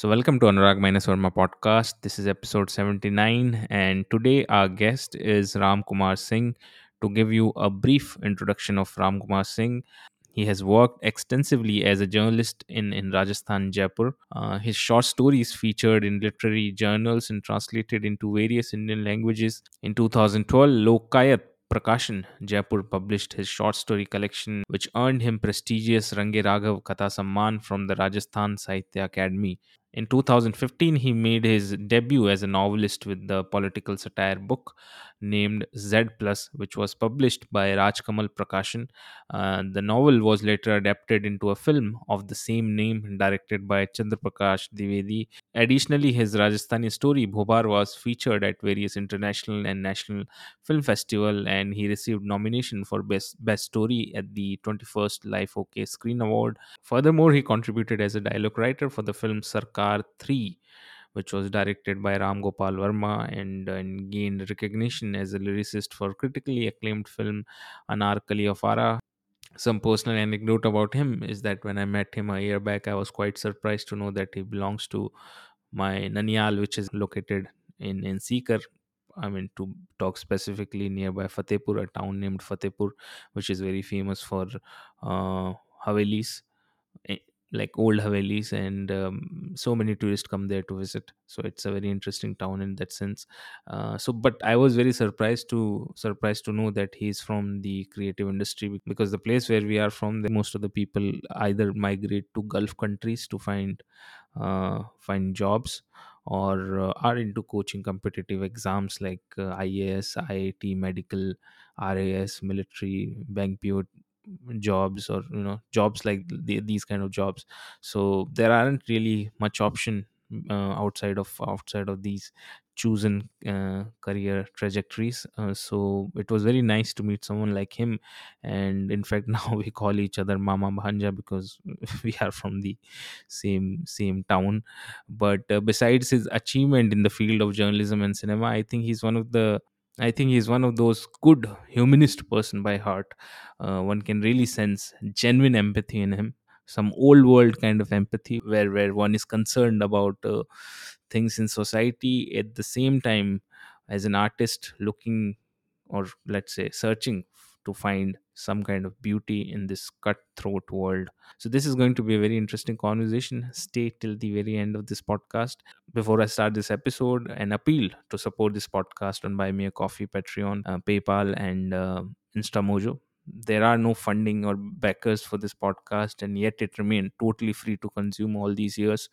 So, welcome to Anurag Minus Verma podcast. This is episode 79, and today our guest is Ram Kumar Singh. To give you a brief introduction of Ram Kumar Singh, he has worked extensively as a journalist in, in Rajasthan, Jaipur. Uh, his short stories featured in literary journals and translated into various Indian languages. In 2012, Lokayat Prakashan, Jaipur published his short story collection, which earned him prestigious Range Raghav Katha Samman from the Rajasthan Sahitya Academy. In 2015, he made his debut as a novelist with the political satire book named Z Plus, which was published by Rajkamal Prakashan. Uh, the novel was later adapted into a film of the same name, directed by Chandraprakash Dwivedi. Additionally, his Rajasthani story Bhobar was featured at various international and national film festival, and he received nomination for best best story at the 21st Life OK Screen Award. Furthermore, he contributed as a dialogue writer for the film Sarkar 3 which was directed by Ram Gopal Verma and, and gained recognition as a lyricist for critically acclaimed film Anarkali of Ara. Some personal anecdote about him is that when I met him a year back, I was quite surprised to know that he belongs to my Nanial, which is located in, in Sikar. I mean, to talk specifically nearby Fatehpur, a town named Fatehpur, which is very famous for uh, Havelis eh, like old Havelis, and um, so many tourists come there to visit. So it's a very interesting town in that sense. Uh, so, but I was very surprised to surprised to know that he's from the creative industry because the place where we are from, most of the people either migrate to Gulf countries to find uh, find jobs or uh, are into coaching competitive exams like uh, IAS, IIT, medical, RAS, military, bank PO, jobs or you know jobs like the, these kind of jobs. So there aren't really much option uh, outside of outside of these chosen uh, career trajectories. Uh, so it was very nice to meet someone like him. And in fact now we call each other mama bhanja because we are from the same same town. But uh, besides his achievement in the field of journalism and cinema i think he's one of the I think he's one of those good humanist person by heart. Uh, one can really sense genuine empathy in him, some old world kind of empathy where where one is concerned about uh, things in society at the same time as an artist looking or let's say searching to find some kind of beauty in this cutthroat world. So, this is going to be a very interesting conversation. Stay till the very end of this podcast. Before I start this episode, an appeal to support this podcast on Buy Me a Coffee, Patreon, uh, PayPal, and uh, Instamojo. There are no funding or backers for this podcast, and yet it remained totally free to consume all these years.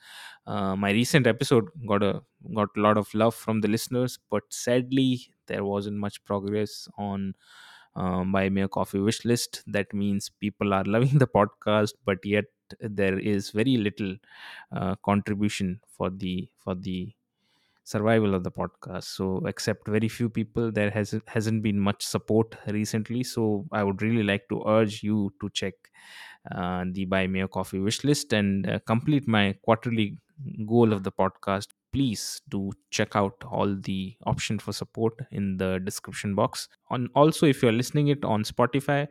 Uh, my recent episode got a got a lot of love from the listeners, but sadly there wasn't much progress on um, buy me a coffee wish list. That means people are loving the podcast but yet there is very little uh, contribution for the for the survival of the podcast. So except very few people there has hasn't been much support recently. So i would really like to urge you to check uh, the buy me a coffee wish list and uh, complete my quarterly goal of the podcast please do check out all the option for support in the description box. On also if you're listening it on spotify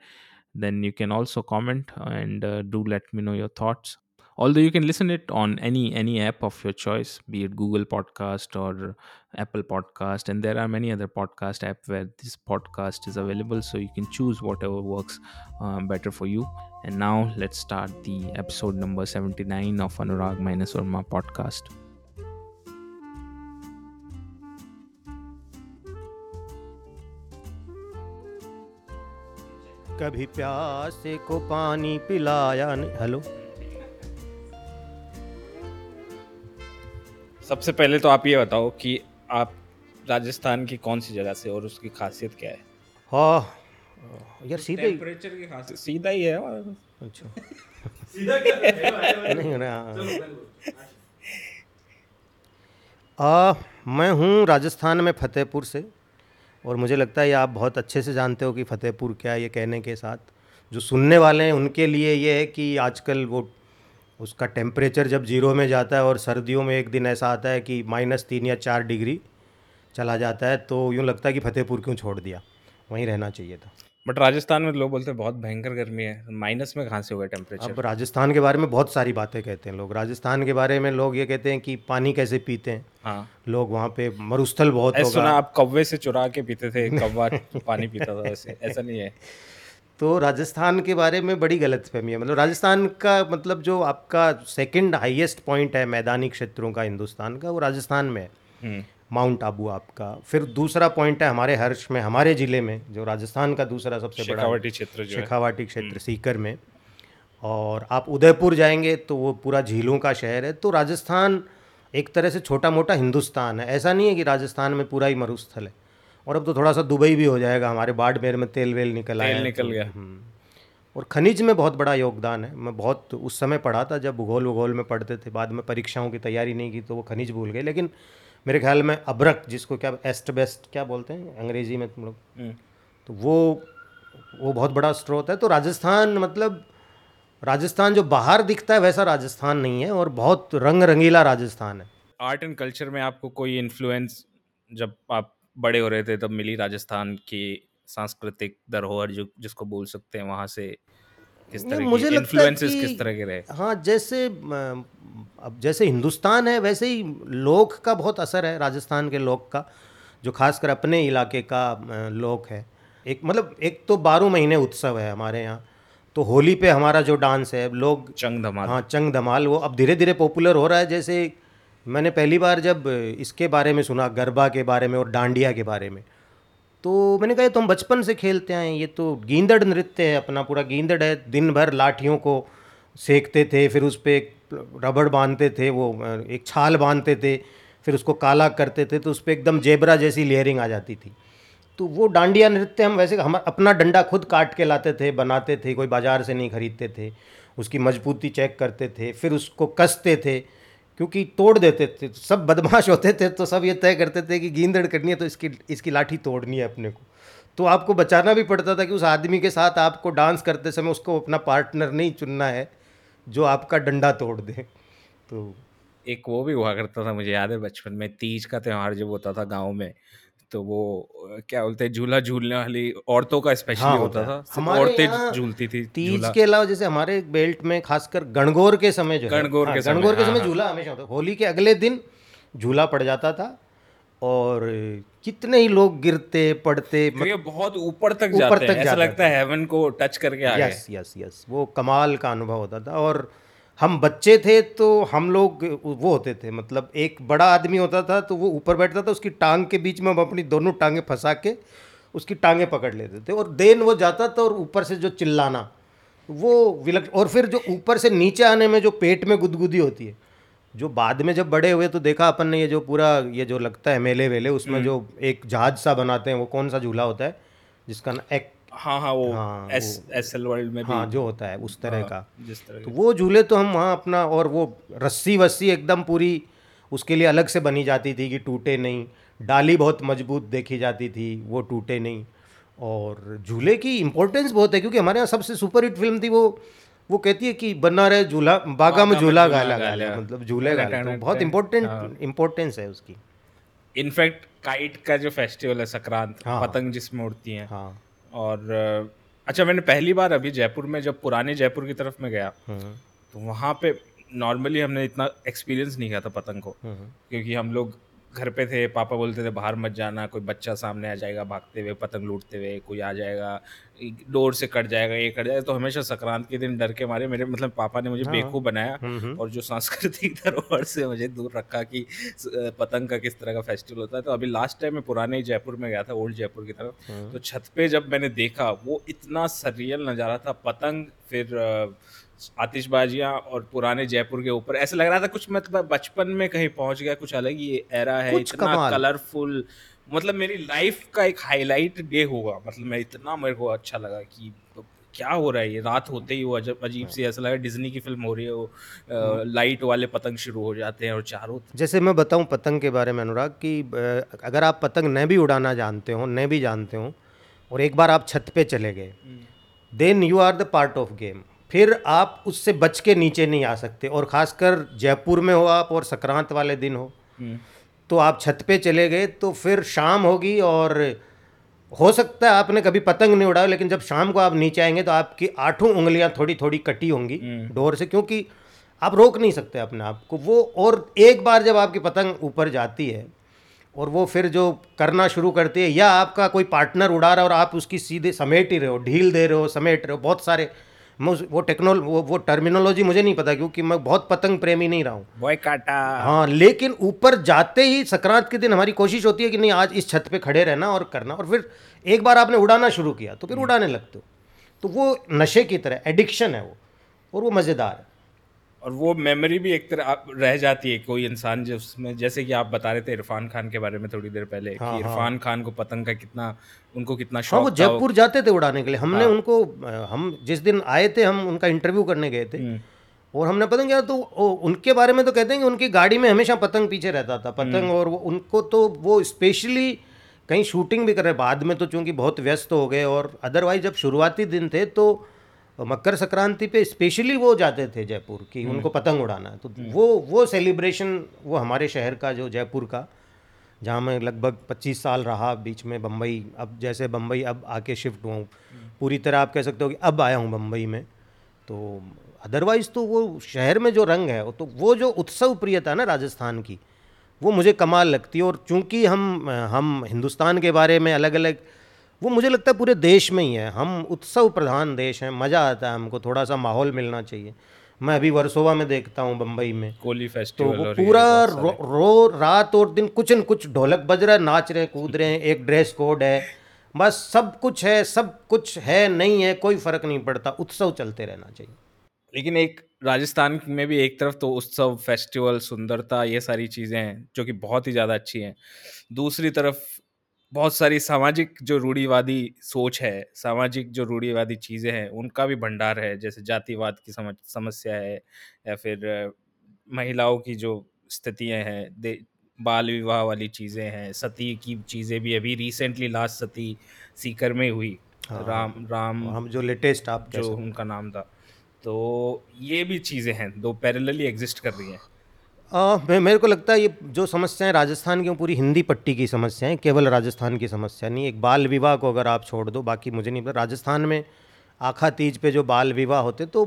then you can also comment and uh, do let me know your thoughts although you can listen it on any any app of your choice be it google podcast or apple podcast and there are many other podcast app where this podcast is available so you can choose whatever works um, better for you and now let's start the episode number 79 of anurag minus Orma podcast कभी प्यासे को पानी पिलाया नहीं hello सबसे पहले तो आप ये बताओ कि आप राजस्थान की कौन सी जगह से और उसकी खासियत क्या है? हाँ यार सीधे ही टेम्परेचर की खासियत। सीधा ही है और अच्छा। सीधा क्या नहीं ना आ, मैं हूँ राजस्थान में फतेहपुर से और मुझे लगता है ये आप बहुत अच्छे से जानते हो कि फतेहपुर क्या है ये कहने के साथ। जो सुनने वाले हैं उनके लिए ये है कि आजकल वो उसका टेम्परेचर जब ज़ीरो में जाता है और सर्दियों में एक दिन ऐसा आता है कि माइनस तीन या चार डिग्री चला जाता है तो यूँ लगता है कि फतेहपुर क्यों छोड़ दिया? वहीं रहना चाहिए था। बट राजस्थान में लोग बोलते हैं बहुत भयंकर गर्मी है। माइनस में कहाँ से होगा अब टेम्परेचर राजस्थान के बारे में बहुत सारी बातें कहते हैं लोग। राजस्थान के बारे में लोग ये कहते हैं कि पानी कैसे पीते हैं। हाँ। लोग वहाँ पे मरुस्थल बहुत सुना आप कौवे से चुरा के पीते थे कौवा पानी पीता था वैसे। ऐसा नहीं है। तो राजस्थान के बारे में बड़ी गलतफहमी है। मतलब राजस्थान का मतलब जो आपका सेकंड हाईएस्ट पॉइंट है मैदानी क्षेत्रों का हिंदुस्तान का वो राजस्थान में है। हम्म, माउंट आबू आपका। फिर दूसरा पॉइंट है हमारे हर्ष में हमारे ज़िले में जो राजस्थान का दूसरा सबसे बड़ा क्षेत्र शेखावाटी क्षेत्र सीकर में। और आप उदयपुर जाएँगे तो वो पूरा झीलों का शहर है। तो राजस्थान एक तरह से छोटा मोटा हिंदुस्तान है। ऐसा नहीं है कि राजस्थान में पूरा ही मरुस्थल है। और अब तो थोड़ा सा दुबई भी हो जाएगा हमारे बाड़मेर में तेल वेल निकल आया निकल तो- गया। हम्म। और खनिज में बहुत बड़ा योगदान है। मैं बहुत उस समय पढ़ा था जब भूगोल भूगोल में पढ़ते थे बाद में परीक्षाओं की तैयारी नहीं की तो वो खनिज भूल गए। लेकिन मेरे ख्याल में अब्रक जिसको क्या एस्ट बेस्ट क्या बोलते हैं अंग्रेज़ी में तुम लोग हम्म, तो वो वो बहुत बड़ा स्रोत है। तो राजस्थान मतलब राजस्थान जो बाहर दिखता है वैसा राजस्थान नहीं है और बहुत रंग रंगीला राजस्थान है। आर्ट एंड कल्चर में आपको कोई इन्फ्लुएंस जब आप बड़े हो रहे थे तब मिली राजस्थान की सांस्कृतिक धरोहर जो जिसको बोल सकते हैं वहाँ से किस तरह मुझे इन्फ्लुएंसेस कि- किस तरह के रहे? हाँ जैसे अब जैसे हिंदुस्तान है वैसे ही लोक का बहुत असर है राजस्थान के लोक का जो खासकर अपने इलाके का लोक है। एक मतलब एक तो बारह महीने उत्सव है हमारे यहाँ तो होली पे हमारा जो डांस है लोग चंग धमाल। हाँ चंग धमाल वो अब धीरे धीरे पॉपुलर हो रहा है जैसे मैंने पहली बार जब इसके बारे में सुना, गरबा के बारे में और डांडिया के बारे में तो मैंने कहा तो हम बचपन से खेलते हैं, ये तो गींदड़ नृत्य है अपना, पूरा गींदड़ है दिन भर लाठियों को सेकते थे, फिर उस पर एक रबड़ बांधते थे, वो, एक छाल बांधते थे, फिर उसको काला करते थे तो उस पर एकदम जेबरा जैसी लेयरिंग आ जाती थी। तो वो डांडिया नृत्य हम वैसे, हम अपना डंडा खुद काट के लाते थे, बनाते थे, कोई बाज़ार से नहीं खरीदते थे, उसकी मजबूती चेक करते थे, फिर उसको कसते थे क्योंकि तोड़ देते थे, सब बदमाश होते थे तो सब ये तय करते थे कि गेंदड़ करनी है तो इसकी इसकी लाठी तोड़नी है अपने को। तो आपको बचाना भी पड़ता था कि उस आदमी के साथ आपको डांस करते समय उसको अपना पार्टनर नहीं चुनना है, जो आपका डंडा तोड़ दे। तो एक वो भी हुआ करता था, मुझे याद है, बचपन में तीज का त्यौहार जब होता था गाँव में तो वो क्या बोलते हैं झूला झूलने वाली औरतों का स्पेशली हाँ, होता था। हमारे औरतें झूलती थी तीज के अलावा जैसे हमारे बेल्ट में खासकर गणगौर के समय जो गणगौर के हाँ, गणगौर के हाँ, समय हाँ। झूला हमेशा होता होली के अगले दिन झूला पड़ जाता था और कितने ही लोग गिरते पड़ते ये बहुत ऊपर तक ऊपर जाते तक हैं ऐसा लगता है हेवन को टच करके आ यस यस यस वो कमाल का अनुभव होता था और हम बच्चे थे तो हम लोग वो होते थे मतलब एक बड़ा आदमी होता था तो वो ऊपर बैठता था उसकी टांग के बीच में हम अपनी दोनों टांगे फंसा के उसकी टांगे पकड़ लेते थे और देन वो जाता था और ऊपर से जो चिल्लाना वो विलक और फिर जो ऊपर से नीचे आने में जो पेट में गुदगुदी होती है जो बाद में जब बड़े हुए तो देखा अपन ने ये जो पूरा ये जो लगता है मेले वेले उसमें जो एक जहाज़ सा बनाते हैं वो कौन सा झूला होता है जिसका ना एक हाँ हाँ वो हाँ, एस एस एल वर्ल्ड में भी हाँ जो होता है उस तरह हाँ, का। जिस तरह तो वो झूले तो हम वहाँ अपना और वो रस्सी वस्सी एकदम पूरी उसके लिए अलग से बनी जाती थी कि टूटे नहीं। डाली बहुत मज़बूत देखी जाती थी वो टूटे नहीं। और झूले की इम्पोर्टेंस बहुत है क्योंकि हमारे यहाँ सबसे सुपर हिट फ़िल्म थी वो। वो कहती है कि बना रहे झूला बागा में झूला गाला गाला। मतलब झूले गाला। तो बहुत इम्पोर्टेंट इम्पोर्टेंस है। उसकी। इनफैक्ट काइट का जो फेस्टिवल है संक्रांत हाँ। पतंग जिसमें उड़ती हैं हाँ। और अच्छा मैंने पहली बार अभी जयपुर में जब पुराने जयपुर की तरफ़ में गया हम्म, तो वहाँ पे नॉर्मली हमने इतना एक्सपीरियंस नहीं किया था पतंग को हम्म, क्योंकि हम लोग घर पे थे पापा बोलते थे बाहर मत जाना कोई बच्चा सामने आ जाएगा भागते हुए पतंग लूटते हुए कोई आ जाएगा डोर से कट जाएगा ये कट जाएगा। तो हमेशा संक्रांत के दिन डर के मारे मेरे मतलब पापा ने मुझे बेवकूफ़ बनाया हम्म, हम्म। और जो सांस्कृतिक धरोहर से मुझे दूर रखा कि पतंग का किस तरह का फेस्टिवल होता है। तो अभी लास्ट टाइम मैं पुराने जयपुर में गया था ओल्ड जयपुर की तरफ़। तो छत पे जब मैंने देखा वो इतना सरियल नज़ारा था पतंग फिर आतिशबाजियाँ और पुराने जयपुर के ऊपर। ऐसा लग रहा था कुछ मतलब बचपन में कहीं पहुँच गया कुछ अलग ही एरा है इतना कलरफुल मतलब मेरी लाइफ का एक हाईलाइट डे होगा। मतलब मैं इतना मेरे को अच्छा लगा कि क्या हो रहा है ये? रात होते ही वो अजब अजीब सी ऐसा लगा डिज्नी की फ़िल्म हो रही है वो लाइट वाले पतंग शुरू हो जाते हैं और चारों जैसे मैं बताऊँ पतंग के बारे में अनुराग कि अगर आप पतंग न भी उड़ाना जानते हो न भी जानते हो और एक बार आप छत पे चले गए then you are the part of game फिर आप उससे बच के नीचे नहीं आ सकते। और ख़ासकर जयपुर में हो आप और संक्रांत वाले दिन हो तो आप छत पे चले गए तो फिर शाम होगी और हो सकता है आपने कभी पतंग नहीं उड़ाया लेकिन जब शाम को आप नीचे आएँगे तो आपकी आठों उंगलियाँ थोड़ी थोड़ी कटी होंगी डोर से क्योंकि आप रोक नहीं सकते अपने आप को। वो और एक बार जब आपकी पतंग ऊपर जाती है और वो फिर जो करना शुरू करती है या आपका कोई पार्टनर उड़ा रहा है और आप उसकी सीधे समेट ही रहे हो ढील दे रहे हो समेट रहे हो बहुत सारे वो टेक्नोल वो, वो टर्मिनोलॉजी मुझे नहीं पता क्योंकि मैं बहुत पतंग प्रेमी नहीं रहा हूँ। काटा। हाँ लेकिन ऊपर जाते ही संक्रांत के दिन हमारी कोशिश होती है कि नहीं आज इस छत पे खड़े रहना और करना और फिर एक बार आपने उड़ाना शुरू किया तो फिर उड़ाने लगते हो। तो वो नशे की तरह एडिक्शन है वो और वो मज़ेदार है। और वो मेमोरी भी एक तरह रह जाती है कोई इंसान जिसमें जैसे कि आप बता रहे थे इरफान खान के बारे में थोड़ी देर पहले हाँ, कि इरफान हाँ। खान को पतंग का कितना उनको कितना हाँ वो शौक था वो- जयपुर जाते थे उड़ाने के लिए। हमने हाँ। उनको हम जिस दिन आए थे हम उनका इंटरव्यू करने गए थे। और हमने पतंग किया तो उनके बारे में तो कहते हैं कि उनकी गाड़ी में हमेशा पतंग पीछे रहता था पतंग और वो उनको तो वो स्पेशली कहीं शूटिंग भी कर रहे। बाद में तो चूँकि बहुत व्यस्त हो गए और अदरवाइज़ जब शुरुआती दिन थे तो मकर संक्रांति पे स्पेशली वो जाते थे जयपुर की उनको पतंग उड़ाना। तो वो वो सेलिब्रेशन वो हमारे शहर का जो जयपुर का जहाँ मैं लगभग 25 साल रहा बीच में बम्बई अब जैसे बम्बई अब आके शिफ्ट हुआ हूँ। पूरी तरह आप कह सकते हो कि अब आया हूँ बम्बई में। तो अदरवाइज़ तो वो शहर में जो रंग है तो वो जो उत्सव प्रियता है ना राजस्थान की वो मुझे कमाल लगती है। और चूँकि हम हम हिंदुस्तान के बारे में अलग अलग वो मुझे लगता है पूरे देश में ही है। हम उत्सव प्रधान देश हैं मज़ा आता है हमको थोड़ा सा माहौल मिलना चाहिए। मैं अभी वर्सोवा में देखता हूँ बम्बई में। कोली तो फेस्टिवल वो पूरा रो, रो रात और दिन कुछ न कुछ ढोलक बज रहा है नाच रहे हैं कूद रहे हैं एक ड्रेस कोड है। बस सब कुछ है सब कुछ है नहीं है कोई फ़र्क नहीं पड़ता। उत्सव चलते रहना चाहिए। लेकिन एक राजस्थान में भी एक तरफ़ तो उत्सव फेस्टिवल सुंदरता ये सारी चीज़ें हैं जो कि बहुत ही ज़्यादा अच्छी हैं। दूसरी तरफ़ बहुत सारी सामाजिक जो रूढ़िवादी सोच है सामाजिक जो रूढ़िवादी चीज़ें हैं उनका भी भंडार है। जैसे जातिवाद की समझ समस्या है या फिर महिलाओं की जो स्थितियाँ हैं दे बाल विवाह वाली चीज़ें हैं सती की चीज़ें भी अभी रिसेंटली लास्ट सती सीकर में हुई हाँ, राम राम हम जो लेटेस्ट आप कह जो उनका नाम था। तो ये भी चीज़ें हैं दो पैरेलली एग्जिस्ट कर रही हैं। आ, मैं मेरे को लगता है ये जो समस्याएँ राजस्थान की पूरी हिंदी पट्टी की समस्याएँ केवल राजस्थान की समस्या नहीं एक बाल विवाह को अगर आप छोड़ दो बाकी मुझे नहीं पता राजस्थान में आखा तीज पे जो बाल विवाह होते तो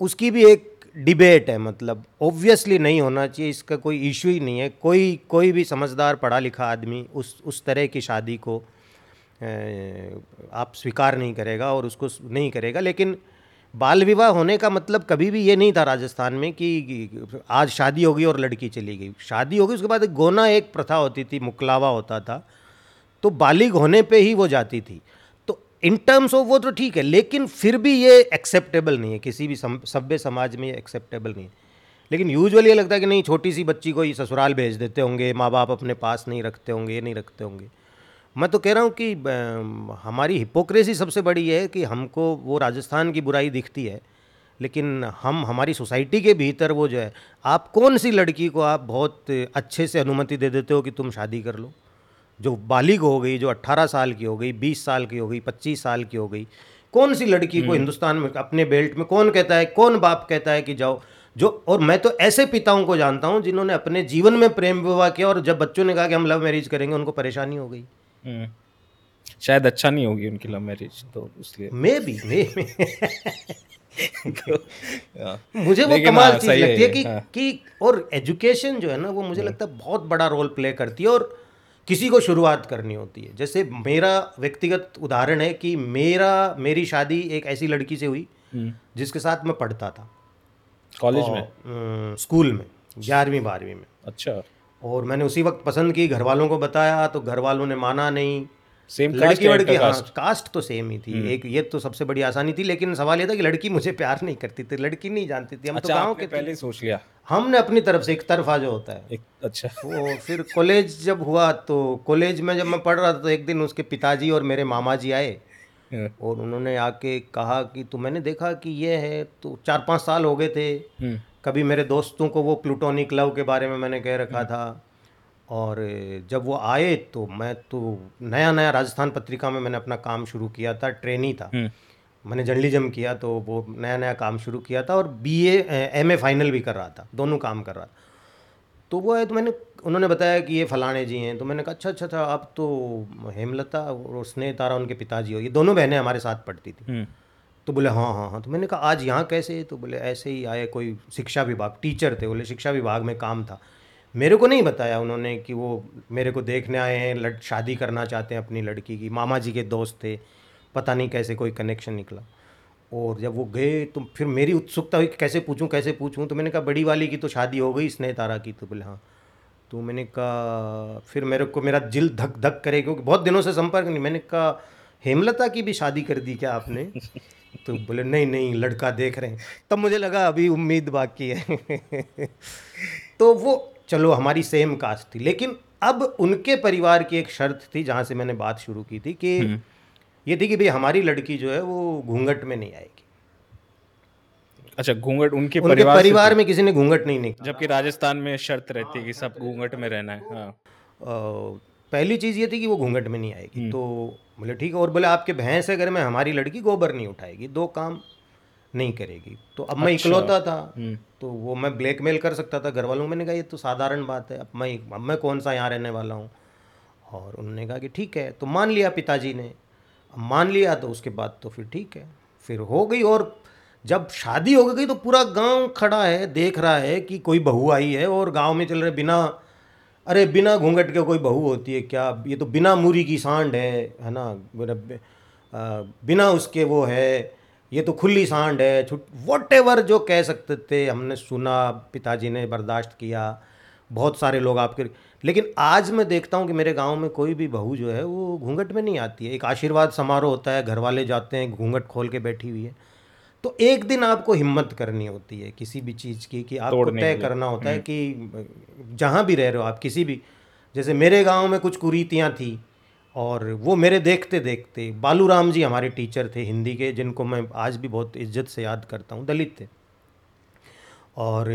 उसकी भी एक डिबेट है मतलब ऑब्वियसली नहीं होना चाहिए इसका कोई इशू ही नहीं है कोई कोई भी समझदार पढ़ा लिखा आदमी उस उस तरह की शादी को अ, आप स्वीकार नहीं करेगा और उसको नहीं करेगा लेकिन बाल विवाह होने का मतलब कभी भी ये नहीं था राजस्थान में कि आज शादी हो गई और लड़की चली गई। शादी हो गई उसके बाद गोना एक प्रथा होती थी, मुकलावा होता था तो बालिग होने पे ही वो जाती थी। तो इन टर्म्स ऑफ़ वो तो ठीक है, लेकिन फिर भी ये एक्सेप्टेबल नहीं है, किसी भी सभ्य समाज में ये एक्सेप्टेबल नहीं है। लेकिन यूजुअली ये लगता है कि नहीं, छोटी सी बच्ची को ही ससुराल भेज देते होंगे, माँ बाप अपने पास नहीं रखते होंगे, ये नहीं रखते होंगे। मैं तो कह रहा हूँ कि हमारी हिपोक्रेसी सबसे बड़ी है कि हमको वो राजस्थान की बुराई दिखती है लेकिन हम हमारी सोसाइटी के भीतर वो जो है आप कौन सी लड़की को आप बहुत अच्छे से अनुमति दे देते हो कि तुम शादी कर लो? जो बालिग हो गई जो 18 साल की हो गई 20 साल की हो गई 25 साल की हो गई कौन सी लड़की को हिंदुस्तान में अपने बेल्ट में कौन कहता है कौन बाप कहता है कि जाओ? जो और मैं तो ऐसे पिताओं को जानता हूँ जिन्होंने अपने जीवन में प्रेम विवाह किया और जब बच्चों ने कहा कि हम लव मैरिज करेंगे उनको परेशानी हो गई। हम्म। शायद अच्छा नहीं होगी उनकी लव मैरिज तो इसलिए। मे भी मे। मुझे वो कमाल हाँ, चीज़ है लगती है कि हाँ। कि और एजुकेशन जो है ना वो मुझे लगता है बहुत बड़ा रोल प्ले करती है और किसी को शुरुआत करनी होती है। जैसे मेरा व्यक्तिगत उदाहरण है कि मेरा मेरी शादी एक ऐसी लड़की से हुई हम्म। जिसके साथ मैं पढ़ता था। कॉलेज में? स्कूल में ग्यारहवीं बारहवीं में। अच्छा। और मैंने उसी वक्त पसंद की घर वालों को बताया तो घर वालों ने माना नहीं। सेम लड़की वड़की हाँ कास्ट तो सेम ही थी। एक ये तो सबसे बड़ी आसानी थी लेकिन सवाल ये था कि लड़की मुझे प्यार नहीं करती थी लड़की नहीं जानती थी। हम अच्छा, तो अच्छा गाँव के पहले सोच लिया। हमने अपनी तरफ़ से एक तरफा जो होता है। एक अच्छा। वो फिर कॉलेज जब हुआ तो कॉलेज में जब मैं पढ़ रहा था तो एक दिन उसके पिताजी और मेरे मामा जी आए हाँ। और उन्होंने आके कहा कि तो मैंने देखा कि ये है तो चार पाँच साल हो गए थे। हम्म। कभी मेरे दोस्तों को वो प्लूटोनिक लव के बारे में मैंने कह रखा था और जब वो आए तो मैं तो नया नया राजस्थान पत्रिका में मैंने अपना काम शुरू किया था ट्रेनी था। हम्म। मैंने जर्नलिज्म किया तो वो नया नया काम शुरू किया था और बी एम ए फाइनल भी कर रहा था दोनों काम कर रहा था। तो वो है तो मैंने उन्होंने बताया कि ये फलाने जी हैं तो मैंने कहा अच्छा अच्छा अच्छा अब तो हेमलता और स्नेह तारा उनके पिताजी हो ये दोनों बहनें हमारे साथ पढ़ती थी। हम्म, तो बोले हाँ हाँ हाँ। तो मैंने कहा, आज यहाँ कैसे? तो बोले, ऐसे ही आए कोई शिक्षा विभाग, टीचर थे, बोले, शिक्षा विभाग में काम था। मेरे को नहीं बताया उन्होंने कि वो मेरे को देखने आए हैं, लड़, शादी करना चाहते हैं अपनी लड़की की। मामा जी के दोस्त थे, पता नहीं कैसे कोई कनेक्शन निकला। और जब वो गए तो फिर मेरी उत्सुकता हुई कैसे पूछूँ कैसे पूछूँ? तो मैंने कहा, बड़ी वाली की तो शादी हो गई स्नेह तारा की। तो बोले हाँ। तो मैंने कहा, फिर मेरे को, मेरा दिल धक धक करे, क्योंकि बहुत दिनों से संपर्क नहीं। मैंने कहा, हेमलता की भी शादी कर दी क्या आपने? तो बोले नहीं नहीं लड़का देख रहे हैं। तब मुझे लगा अभी उम्मीद बाकी है। तो वो चलो हमारी सेम कास्ट थी। लेकिन अब उनके परिवार की एक शर्त थी जहाँ से मैंने बात शुरू की थी कि ये थी कि भाई हमारी लड़की जो है वो घूंघट में नहीं आएगी। अच्छा घूंघट उनके उनके परिवार परिवार में किसी ने घूंघट नहीं निकाला। जबकि राजस्थान में शर्त रहती है कि सब घूंघट में रहना है हाँ। पहली चीज़ ये थी कि वो घूंघट में नहीं आएगी। तो बोले ठीक है और बोले आपके भैंस है घर में हमारी लड़की गोबर नहीं उठाएगी दो काम नहीं करेगी। तो अब मैं इकलौता था। तो वो मैं ब्लैकमेल कर सकता था घर वालों मैंने कहा ये तो साधारण बात है अब मैं अब मैं कौन सा यहाँ रहने वाला हूँ? और उन्होंने कहा कि ठीक है तो मान लिया पिताजी ने अब मान लिया तो उसके बाद तो फिर ठीक है। फिर हो गई और जब शादी हो गई तो पूरा गाँव खड़ा है देख रहा है कि कोई बहू आई है और गाँव में चल रहे बिना अरे, बिना घूंघट के कोई बहू होती है क्या? ये तो बिना मूरी की सांड है है ना? बिना उसके वो है, ये तो खुली सांड है, छुट वट जो कह सकते थे, हमने सुना, पिताजी ने बर्दाश्त किया, बहुत सारे लोग आपके, लेकिन आज मैं देखता हूँ कि मेरे गाँव में कोई भी बहू जो है, वो घूंघट में नहीं आती है। एक आशीर्वाद समारोह होता है घर वाले जाते हैं, घूंघट खोल के बैठी हुई है। तो एक दिन आपको हिम्मत करनी होती है किसी भी चीज़ की कि आपको तय करना होता है कि जहाँ भी रह रहे हो आप किसी भी। जैसे मेरे गाँव में कुछ कुरीतियाँ थी और वो मेरे देखते देखते बालू राम जी हमारे टीचर थे हिंदी के जिनको मैं आज भी बहुत इज़्ज़त से याद करता हूँ दलित थे। और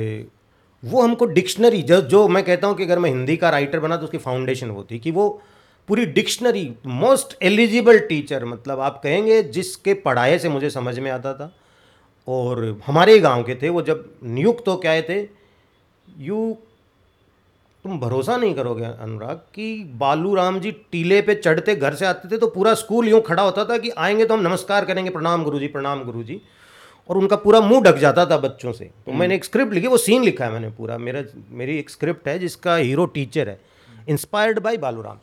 वो हमको डिक्शनरी जो जो मैं कहता हूँ कि अगर मैं हिंदी का राइटर बना तो उसकी फाउंडेशन वो थी कि वो पूरी डिक्शनरी मोस्ट एलिजिबल टीचर मतलब आप कहेंगे जिसके पढ़ाए से मुझे समझ में आता था। और हमारे ही गाँव के थे वो जब नियुक्त होके आए थे यू तुम भरोसा नहीं करोगे अनुराग कि बालू राम जी टीले पे चढ़ते घर से आते थे तो पूरा स्कूल यूँ खड़ा होता था कि आएँगे तो हम नमस्कार करेंगे प्रणाम गुरु जी प्रणाम गुरु जी और उनका पूरा मुँह ढक जाता था बच्चों से। तो मैंने एक स्क्रिप्ट लिखी वो सीन लिखा है मैंने पूरा। मेरा मेरी एक स्क्रिप्ट है जिसका हीरो टीचर है इंस्पायर्ड बाई बालू राम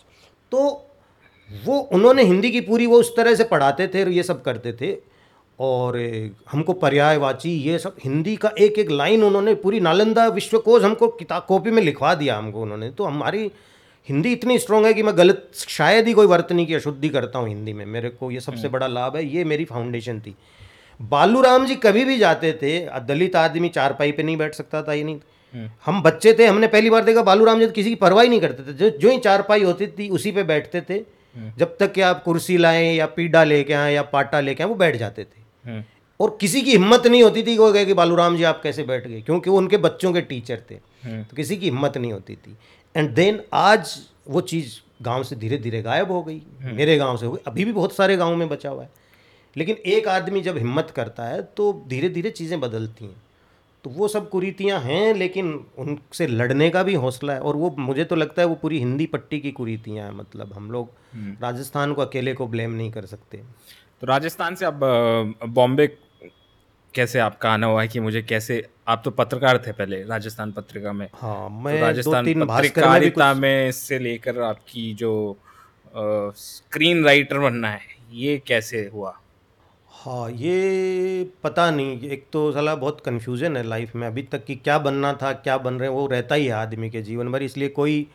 तो वो उन्होंने हिंदी की पूरी वो उस तरह से पढ़ाते थे और ये सब करते थे। और हमको पर्यायवाची ये सब हिंदी का एक एक लाइन उन्होंने पूरी नालंदा विश्वकोश हमको किताब कॉपी में लिखवा दिया हमको उन्होंने। तो हमारी हिंदी इतनी स्ट्रांग है कि मैं गलत शायद ही कोई वर्तनी की अशुद्धि करता हूँ हिंदी में। मेरे को ये सबसे बड़ा लाभ है ये मेरी फाउंडेशन थी। बालू राम जी कभी भी जाते थे दलित आदमी चारपाई पे नहीं बैठ सकता था ये नहीं। हम बच्चे थे हमने पहली बार देखा बालू राम जी तो किसी की परवाही नहीं करते थे। जो जो ही चारपाई होती थी उसी पे बैठते थे। जब तक कि आप कुर्सी लाएँ या पीढ़ा लेके आए या पाटा लेके आए वो बैठ जाते थे। हम्म, और किसी की हिम्मत नहीं होती थी वो कहे कि बालू जी आप कैसे बैठ गए क्योंकि वो उनके बच्चों के टीचर थे। तो किसी की हिम्मत नहीं होती थी। एंड देन आज वो चीज़ गाँव से धीरे धीरे गायब हो गई। मेरे गाँव से हो गई। अभी भी बहुत सारे गाँव में बचा हुआ है। लेकिन एक आदमी जब हिम्मत करता है तो धीरे धीरे चीज़ें बदलती हैं। तो वो सब कुरीतियाँ हैं लेकिन उनसे लड़ने का भी हौसला है। और वो मुझे तो लगता है वो पूरी हिंदी पट्टी की कुरीतियाँ हैं। मतलब हम लोग राजस्थान को अकेले को ब्लेम नहीं कर सकते। तो राजस्थान से अब बॉम्बे कैसे आपका आना हुआ है कि मुझे कैसे आप तो पत्रकार थे पहले राजस्थान पत्रिका में। हाँ तो मैं दो राजस्थान में पत्रकारिता में से लेकर आपकी जो स्क्रीन राइटर बनना है ये कैसे हुआ? हाँ ये पता नहीं एक तो साला बहुत कन्फ्यूज़न है लाइफ में अभी तक कि क्या बनना था क्या बन रहे हैं वो रहता ही है आदमी के जीवन भर इसलिए कोई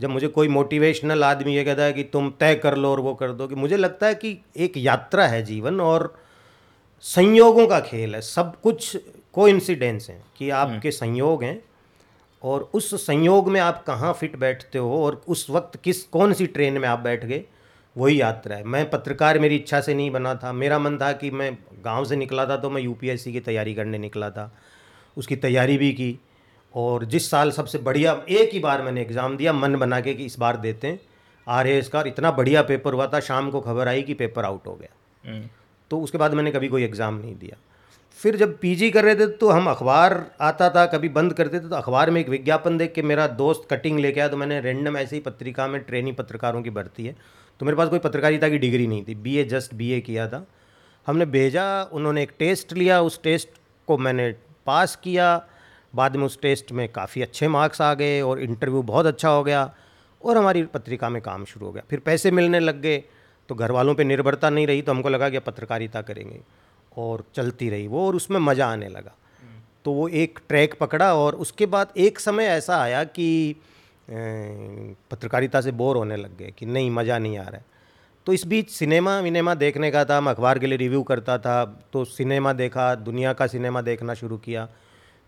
जब मुझे कोई मोटिवेशनल आदमी ये कहता है कि तुम तय कर लो और वो कर दो कि मुझे लगता है कि एक यात्रा है जीवन और संयोगों का खेल है। सब कुछ को इंसिडेंस हैं कि आपके संयोग हैं और उस संयोग में आप कहाँ फिट बैठते हो और उस वक्त किस कौन सी ट्रेन में आप बैठ गए वही यात्रा है। मैं पत्रकार मेरी इच्छा से नहीं बना था। मेरा मन था कि मैं गाँव से निकला था तो मैं यूपीएससी की तैयारी करने निकला था। उसकी तैयारी भी की। और जिस साल सबसे बढ़िया एक ही बार मैंने एग्ज़ाम दिया मन बना के कि इस बार देते हैं। आर एस का इतना बढ़िया पेपर हुआ था शाम को खबर आई कि पेपर आउट हो गया। हम्म, तो उसके बाद मैंने कभी कोई एग्ज़ाम नहीं दिया। फिर जब पीजी कर रहे थे तो हम अखबार आता था कभी बंद करते थे तो अखबार में एक विज्ञापन देख के मेरा दोस्त कटिंग लेके आया तो मैंने रैंडम ऐसे ही पत्रिका में ट्रेनी पत्रकारों की भर्ती है। तो मेरे पास कोई पत्रकारिता की डिग्री नहीं थी। बीए जस्ट बीए किया था। हमने भेजा उन्होंने एक टेस्ट लिया उस टेस्ट को मैंने पास किया। बाद में उस टेस्ट में काफ़ी अच्छे मार्क्स आ गए और इंटरव्यू बहुत अच्छा हो गया और हमारी पत्रिका में काम शुरू हो गया। फिर पैसे मिलने लग गए तो घर वालों पर निर्भरता नहीं रही तो हमको लगा कि पत्रकारिता करेंगे और चलती रही वो और उसमें मज़ा आने लगा। तो वो एक ट्रैक पकड़ा और उसके बाद एक समय ऐसा आया कि पत्रकारिता से बोर होने लग गए कि नहीं, मज़ा नहीं आ रहा है। तो इस बीच सिनेमा विनेमा देखने का था मैं अखबार के लिए रिव्यू करता था तो सिनेमा देखा, दुनिया का सिनेमा देखना शुरू किया।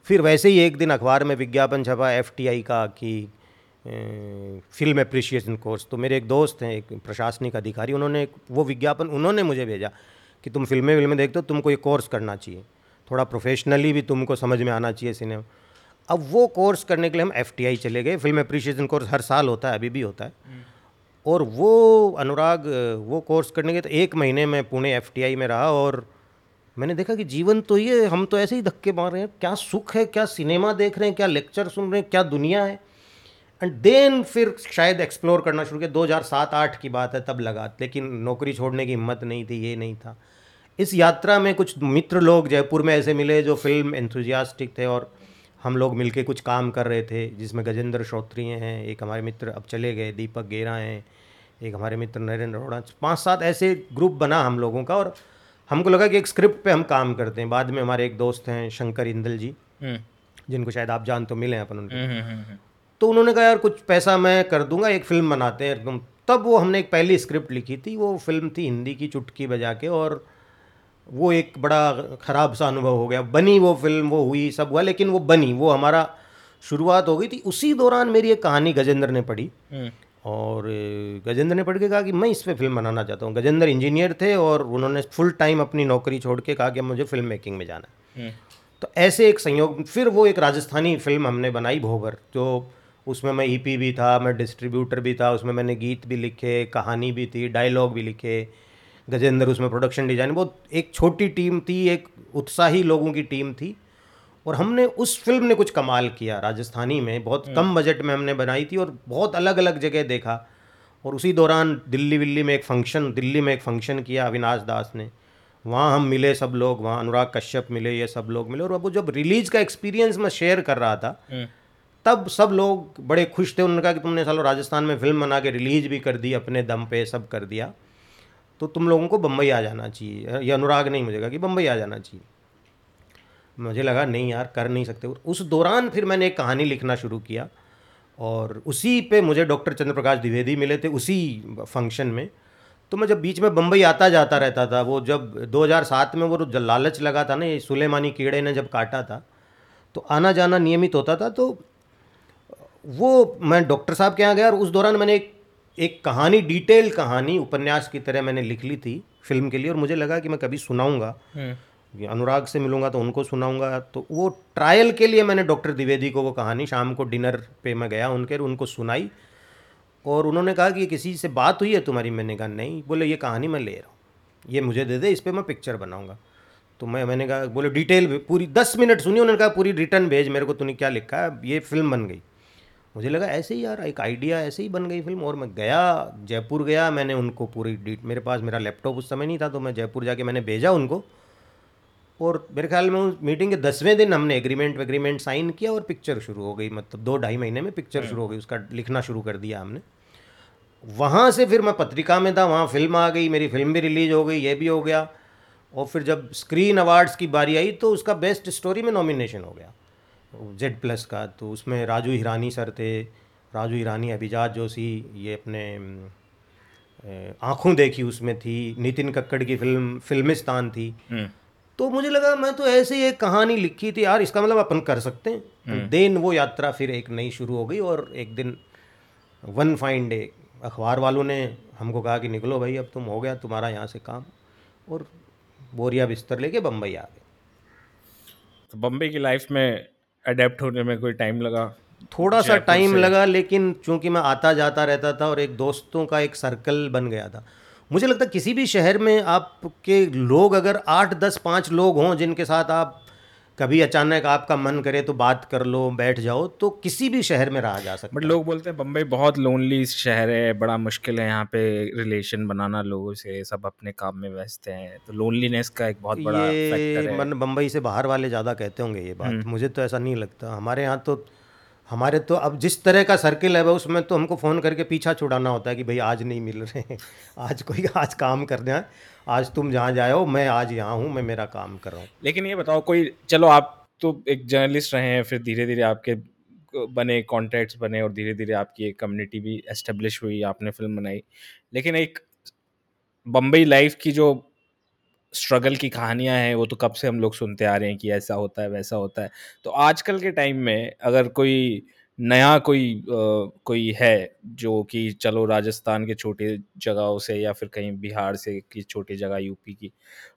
फिर वैसे ही एक दिन अखबार में विज्ञापन छपा एफटीआई का कि फ़िल्म अप्रिशिएशन कोर्स। तो मेरे एक दोस्त हैं एक प्रशासनिक अधिकारी उन्होंने वो विज्ञापन उन्होंने मुझे भेजा कि तुम फ़िल्में विल्में देखते हो तुमको ये कोर्स करना चाहिए। थोड़ा प्रोफेशनली भी तुमको समझ में आना चाहिए सिनेमा। अब वो कोर्स करने के लिए हम एफटीआई चले गए। फ़िल्म अप्रिशिएशन कोर्स हर साल होता है अभी भी होता है। हम्म। और वो अनुराग वो कोर्स करने के तो एक महीने में पुणे एफटीआई में रहा और मैंने देखा कि जीवन तो ये, हम तो ऐसे ही धक्के मार रहे हैं। क्या सुख है, क्या सिनेमा देख रहे हैं, क्या लेक्चर सुन रहे हैं, क्या दुनिया है। एंड देन फिर शायद एक्सप्लोर करना शुरू किया। दो हज़ार सात आठ की बात है, तब लगा। लेकिन नौकरी छोड़ने की हिम्मत नहीं थी, ये नहीं था। इस यात्रा में कुछ मित्र लोग जयपुर में ऐसे मिले जो फ़िल्म एंथुजियास्टिक थे और हम लोग मिलके कुछ काम कर रहे थे, जिसमें गजेंद्र श्रोत्रिय हैं, एक हमारे मित्र अब चले गए, दीपक गेरा हैं, एक हमारे मित्र नरेंद्र अरोड़ा पाँच सात ऐसे ग्रुप बना हम लोगों का और हमको लगा कि एक स्क्रिप्ट पे हम काम करते हैं। बाद में हमारे एक दोस्त हैं शंकर इंदल जी। हम्म। जिनको शायद आप जान तो मिले हैं अपन उनके। हम्म, हम्म, तो उन्होंने कहा यार कुछ पैसा मैं कर दूँगा एक फ़िल्म बनाते हैं। एकदम तब वो हमने एक पहली स्क्रिप्ट लिखी थी। वो फ़िल्म थी हिंदी की चुटकी बजा के और वो एक बड़ा ख़राब सा अनुभव हो गया। बनी वो फ़िल्म वो हुई सब हुआ लेकिन वो बनी वो हमारा शुरुआत हो गई थी। उसी दौरान मेरी एक कहानी गजेंद्र ने पढ़ी। और गजेंद्र ने पढ़ के कहा कि मैं इस पर फ़िल्म बनाना चाहता हूँ। गजेंद्र इंजीनियर थे और उन्होंने फुल टाइम अपनी नौकरी छोड़ के कहा कि मुझे फ़िल्म मेकिंग में जाना है। हम्म। तो ऐसे एक संयोग फिर वो एक राजस्थानी फ़िल्म हमने बनाई भोगर जो उसमें मैं ईपी e भी था मैं डिस्ट्रीब्यूटर भी था उसमें मैंने गीत भी लिखे कहानी भी थी डायलॉग भी लिखे। गजेंद्र उसमें प्रोडक्शन डिज़ाइन बहुत एक छोटी टीम थी एक उत्साही लोगों की टीम थी। और हमने उस फ़िल्म ने कुछ कमाल किया राजस्थानी में। बहुत हम्म। कम बजट में हमने बनाई थी और बहुत अलग अलग जगह देखा। और उसी दौरान दिल्ली विल्ली में एक फ़ंक्शन दिल्ली में एक फ़ंक्शन किया अविनाश दास ने। वहाँ हम मिले सब लोग वहाँ अनुराग कश्यप मिले ये सब लोग मिले। और अब जब रिलीज़ का एक्सपीरियंस मैं शेयर कर रहा था हम्म। तब सब लोग बड़े खुश थे। उन्होंने कहा कि तुमने सालों राजस्थान में फ़िल्म बना के रिलीज़ भी कर दी अपने दम पे सब कर दिया। तो तुम लोगों को बम्बई आ जाना चाहिए। ये अनुराग नहीं मुझे कहा कि बम्बई आ जाना चाहिए। मुझे लगा, नहीं यार, कर नहीं सकते। उस दौरान फिर मैंने एक कहानी लिखना शुरू किया और उसी पे मुझे डॉक्टर चंद्र प्रकाश द्विवेदी मिले थे उसी फ़ंक्शन में। तो मैं जब बीच में बम्बई आता जाता रहता था, वो जब 2007 में वो लालच लगा था ना, ये सुलेमानी कीड़े ने जब काटा था तो आना जाना नियमित होता था। तो वो मैं डॉक्टर साहब के यहाँ गया और उस दौरान मैंने एक एक कहानी, डिटेल कहानी उपन्यास की तरह मैंने लिख ली थी फ़िल्म के लिए और मुझे लगा कि मैं कभी सुनाऊँगा। हम्म। अनुराग से मिलूँगा तो उनको सुनाऊँगा। तो वो ट्रायल के लिए मैंने डॉक्टर द्विवेदी को वो कहानी, शाम को डिनर पे मैं गया उनके उनको सुनाई और उन्होंने कहा कि किसी से बात हुई है तुम्हारी? मैंने कहा, नहीं। बोले, ये कहानी मैं ले रहा हूँ। ये मुझे दे दे, इस पर मैं पिक्चर बनाऊँगा। तो मैं, मैंने कहा, बोले डिटेल पूरी दस मिनट सुनी, उन्होंने कहा, पूरी रिटर्न भेज, मेरे को तूने क्या लिखा है? ये फ़िल्म बन गई। मुझे लगा, ऐसे ही यार, एक आइडिया ऐसे ही बन गई फ़िल्म और मैं गया, जयपुर गया, मैंने उनको पूरी डीट मेरे पास मेरा लैपटॉप उस समय नहीं था तो मैं जयपुर जाके मैंने भेजा उनको। और मेरे ख्याल में उस मीटिंग के दसवें दिन हमने एग्रीमेंट वेग्रीमेंट साइन किया और पिक्चर शुरू हो गई मतलब दो ढाई महीने में पिक्चर हम्म। शुरू हो गई उसका लिखना शुरू कर दिया हमने वहाँ से फिर मैं पत्रिका में था वहाँ फ़िल्म आ गई मेरी फ़िल्म भी रिलीज़ हो गई ये भी हो गया और फिर जब स्क्रीन अवार्ड्स की बारी आई तो उसका बेस्ट स्टोरी में नॉमिनेशन हो गया जेड प्लस का तो उसमें राजू हिरानी सर थे राजू हिरानी अभिजात जोशी ये अपने आँखों देखी उसमें थी नितिन कक्कड़ की फ़िल्म फिल्मिस्तान थी हम्म। तो मुझे लगा मैं तो ऐसे ही एक कहानी लिखी थी यार इसका मतलब अपन कर सकते हैं। तो देन वो यात्रा फिर एक नई शुरू हो गई और एक दिन वन फाइन डे अखबार वालों ने हमको कहा कि निकलो भाई अब तुम हो गया तुम्हारा यहाँ से काम। और बोरिया बिस्तर लेके बम्बई आ गए। तो बम्बई की लाइफ में अडेप्ट होने में कोई टाइम लगा? थोड़ा सा टाइम लगा लेकिन चूँकि मैं आता जाता रहता था और एक दोस्तों का एक सर्कल बन गया था मुझे लगता है किसी भी शहर में आपके लोग अगर आठ दस पाँच लोग हों जिनके साथ आप कभी अचानक आपका मन करे तो बात कर लो बैठ जाओ तो किसी भी शहर में रहा जा सकता बट लोग बोलते हैं बम्बई बहुत लोनली शहर है बड़ा मुश्किल है यहाँ पे रिलेशन बनाना लोगों से सब अपने काम में व्यस्त हैं। तो लोनलीनेस का एक बहुत बड़ा फैक्टर ये है। मन बम्बई से बाहर वाले ज़्यादा कहते होंगे ये बात। हम्म। मुझे तो ऐसा नहीं लगता। हमारे यहाँ तो हमारे तो अब जिस तरह का सर्किल है उसमें तो हमको फ़ोन करके पीछा छुड़ाना होता है कि भाई आज नहीं मिल रहे हैं। आज कोई, आज काम कर है। आज तुम जहाँ जाओ मैं आज यहाँ हूँ, मैं मेरा काम कर रहा हूँ। लेकिन ये बताओ, कोई, चलो आप तो एक जर्नलिस्ट रहे हैं, फिर धीरे धीरे आपके बने कॉन्टैक्ट्स बने और धीरे धीरे आपकी एक कम्युनिटी भी एस्टेब्लिश हुई, आपने फ़िल्म बनाई। लेकिन एक बम्बई लाइफ की जो स्ट्रगल की कहानियाँ हैं वो तो कब से हम लोग सुनते आ रहे हैं कि ऐसा होता है वैसा होता है। तो आजकल के टाइम में अगर कोई नया कोई अ, कोई है जो कि चलो राजस्थान के छोटे जगहों से या फिर कहीं बिहार से की छोटी जगह यूपी की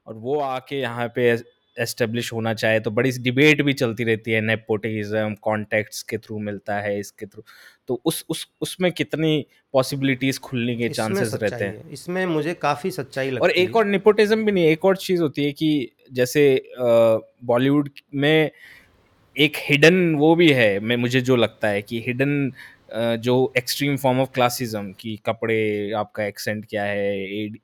और वो आके यहाँ पे एस्टेब्लिश होना चाहे तो बड़ी डिबेट भी चलती रहती है नेपोटिज्म कॉन्टेक्ट्स के थ्रू मिलता है इसके थ्रू। तो उस उस उसमें कितनी पॉसिबिलिटीज खुलने के चांसेस रहते हैं? इसमें मुझे काफ़ी सच्चाई लगती और एक और निपोटिज्म भी नहीं एक और चीज़ होती है कि जैसे बॉलीवुड में एक हिडन वो भी है मैं मुझे जो लगता है कि हिडन जो एक्सट्रीम फॉर्म ऑफ़ क्लासिज्म कि कपड़े आपका एक्सेंट क्या है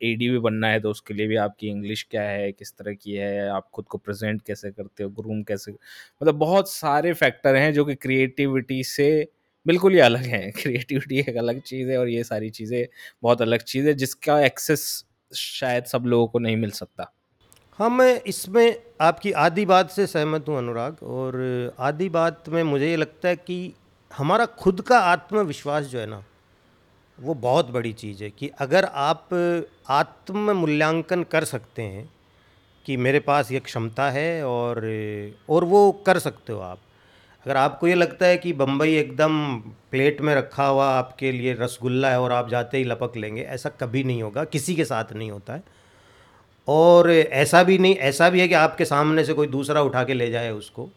ए डी भी बनना है तो उसके लिए भी आपकी इंग्लिश क्या है किस तरह की है आप खुद को प्रेजेंट कैसे करते हो ग्रूम कैसे मतलब बहुत सारे फैक्टर हैं जो कि क्रिएटिविटी से बिल्कुल ही अलग हैं। क्रिएटिविटी एक अलग चीज़ है और ये सारी चीज़ें बहुत अलग चीज़ है, जिसका एक्सेस शायद सब लोगों को नहीं मिल सकता। हाँ मैं इसमें आपकी आधी बात से सहमत हूँ, अनुराग, और आधी बात में मुझे ये लगता है कि हमारा खुद का आत्मविश्वास जो है ना, वो बहुत बड़ी चीज़ है कि अगर आप आत्म मूल्यांकन कर सकते हैं कि मेरे पास ये क्षमता है और और वो कर सकते हो आप अगर आपको ये लगता है कि बम्बई एकदम प्लेट में रखा हुआ आपके लिए रसगुल्ला है और आप जाते ही लपक लेंगे ऐसा कभी नहीं होगा किसी के साथ नहीं होता है। और ऐसा भी नहीं ऐसा भी है कि आपके सामने से कोई दूसरा उठा के ले जाए उसको।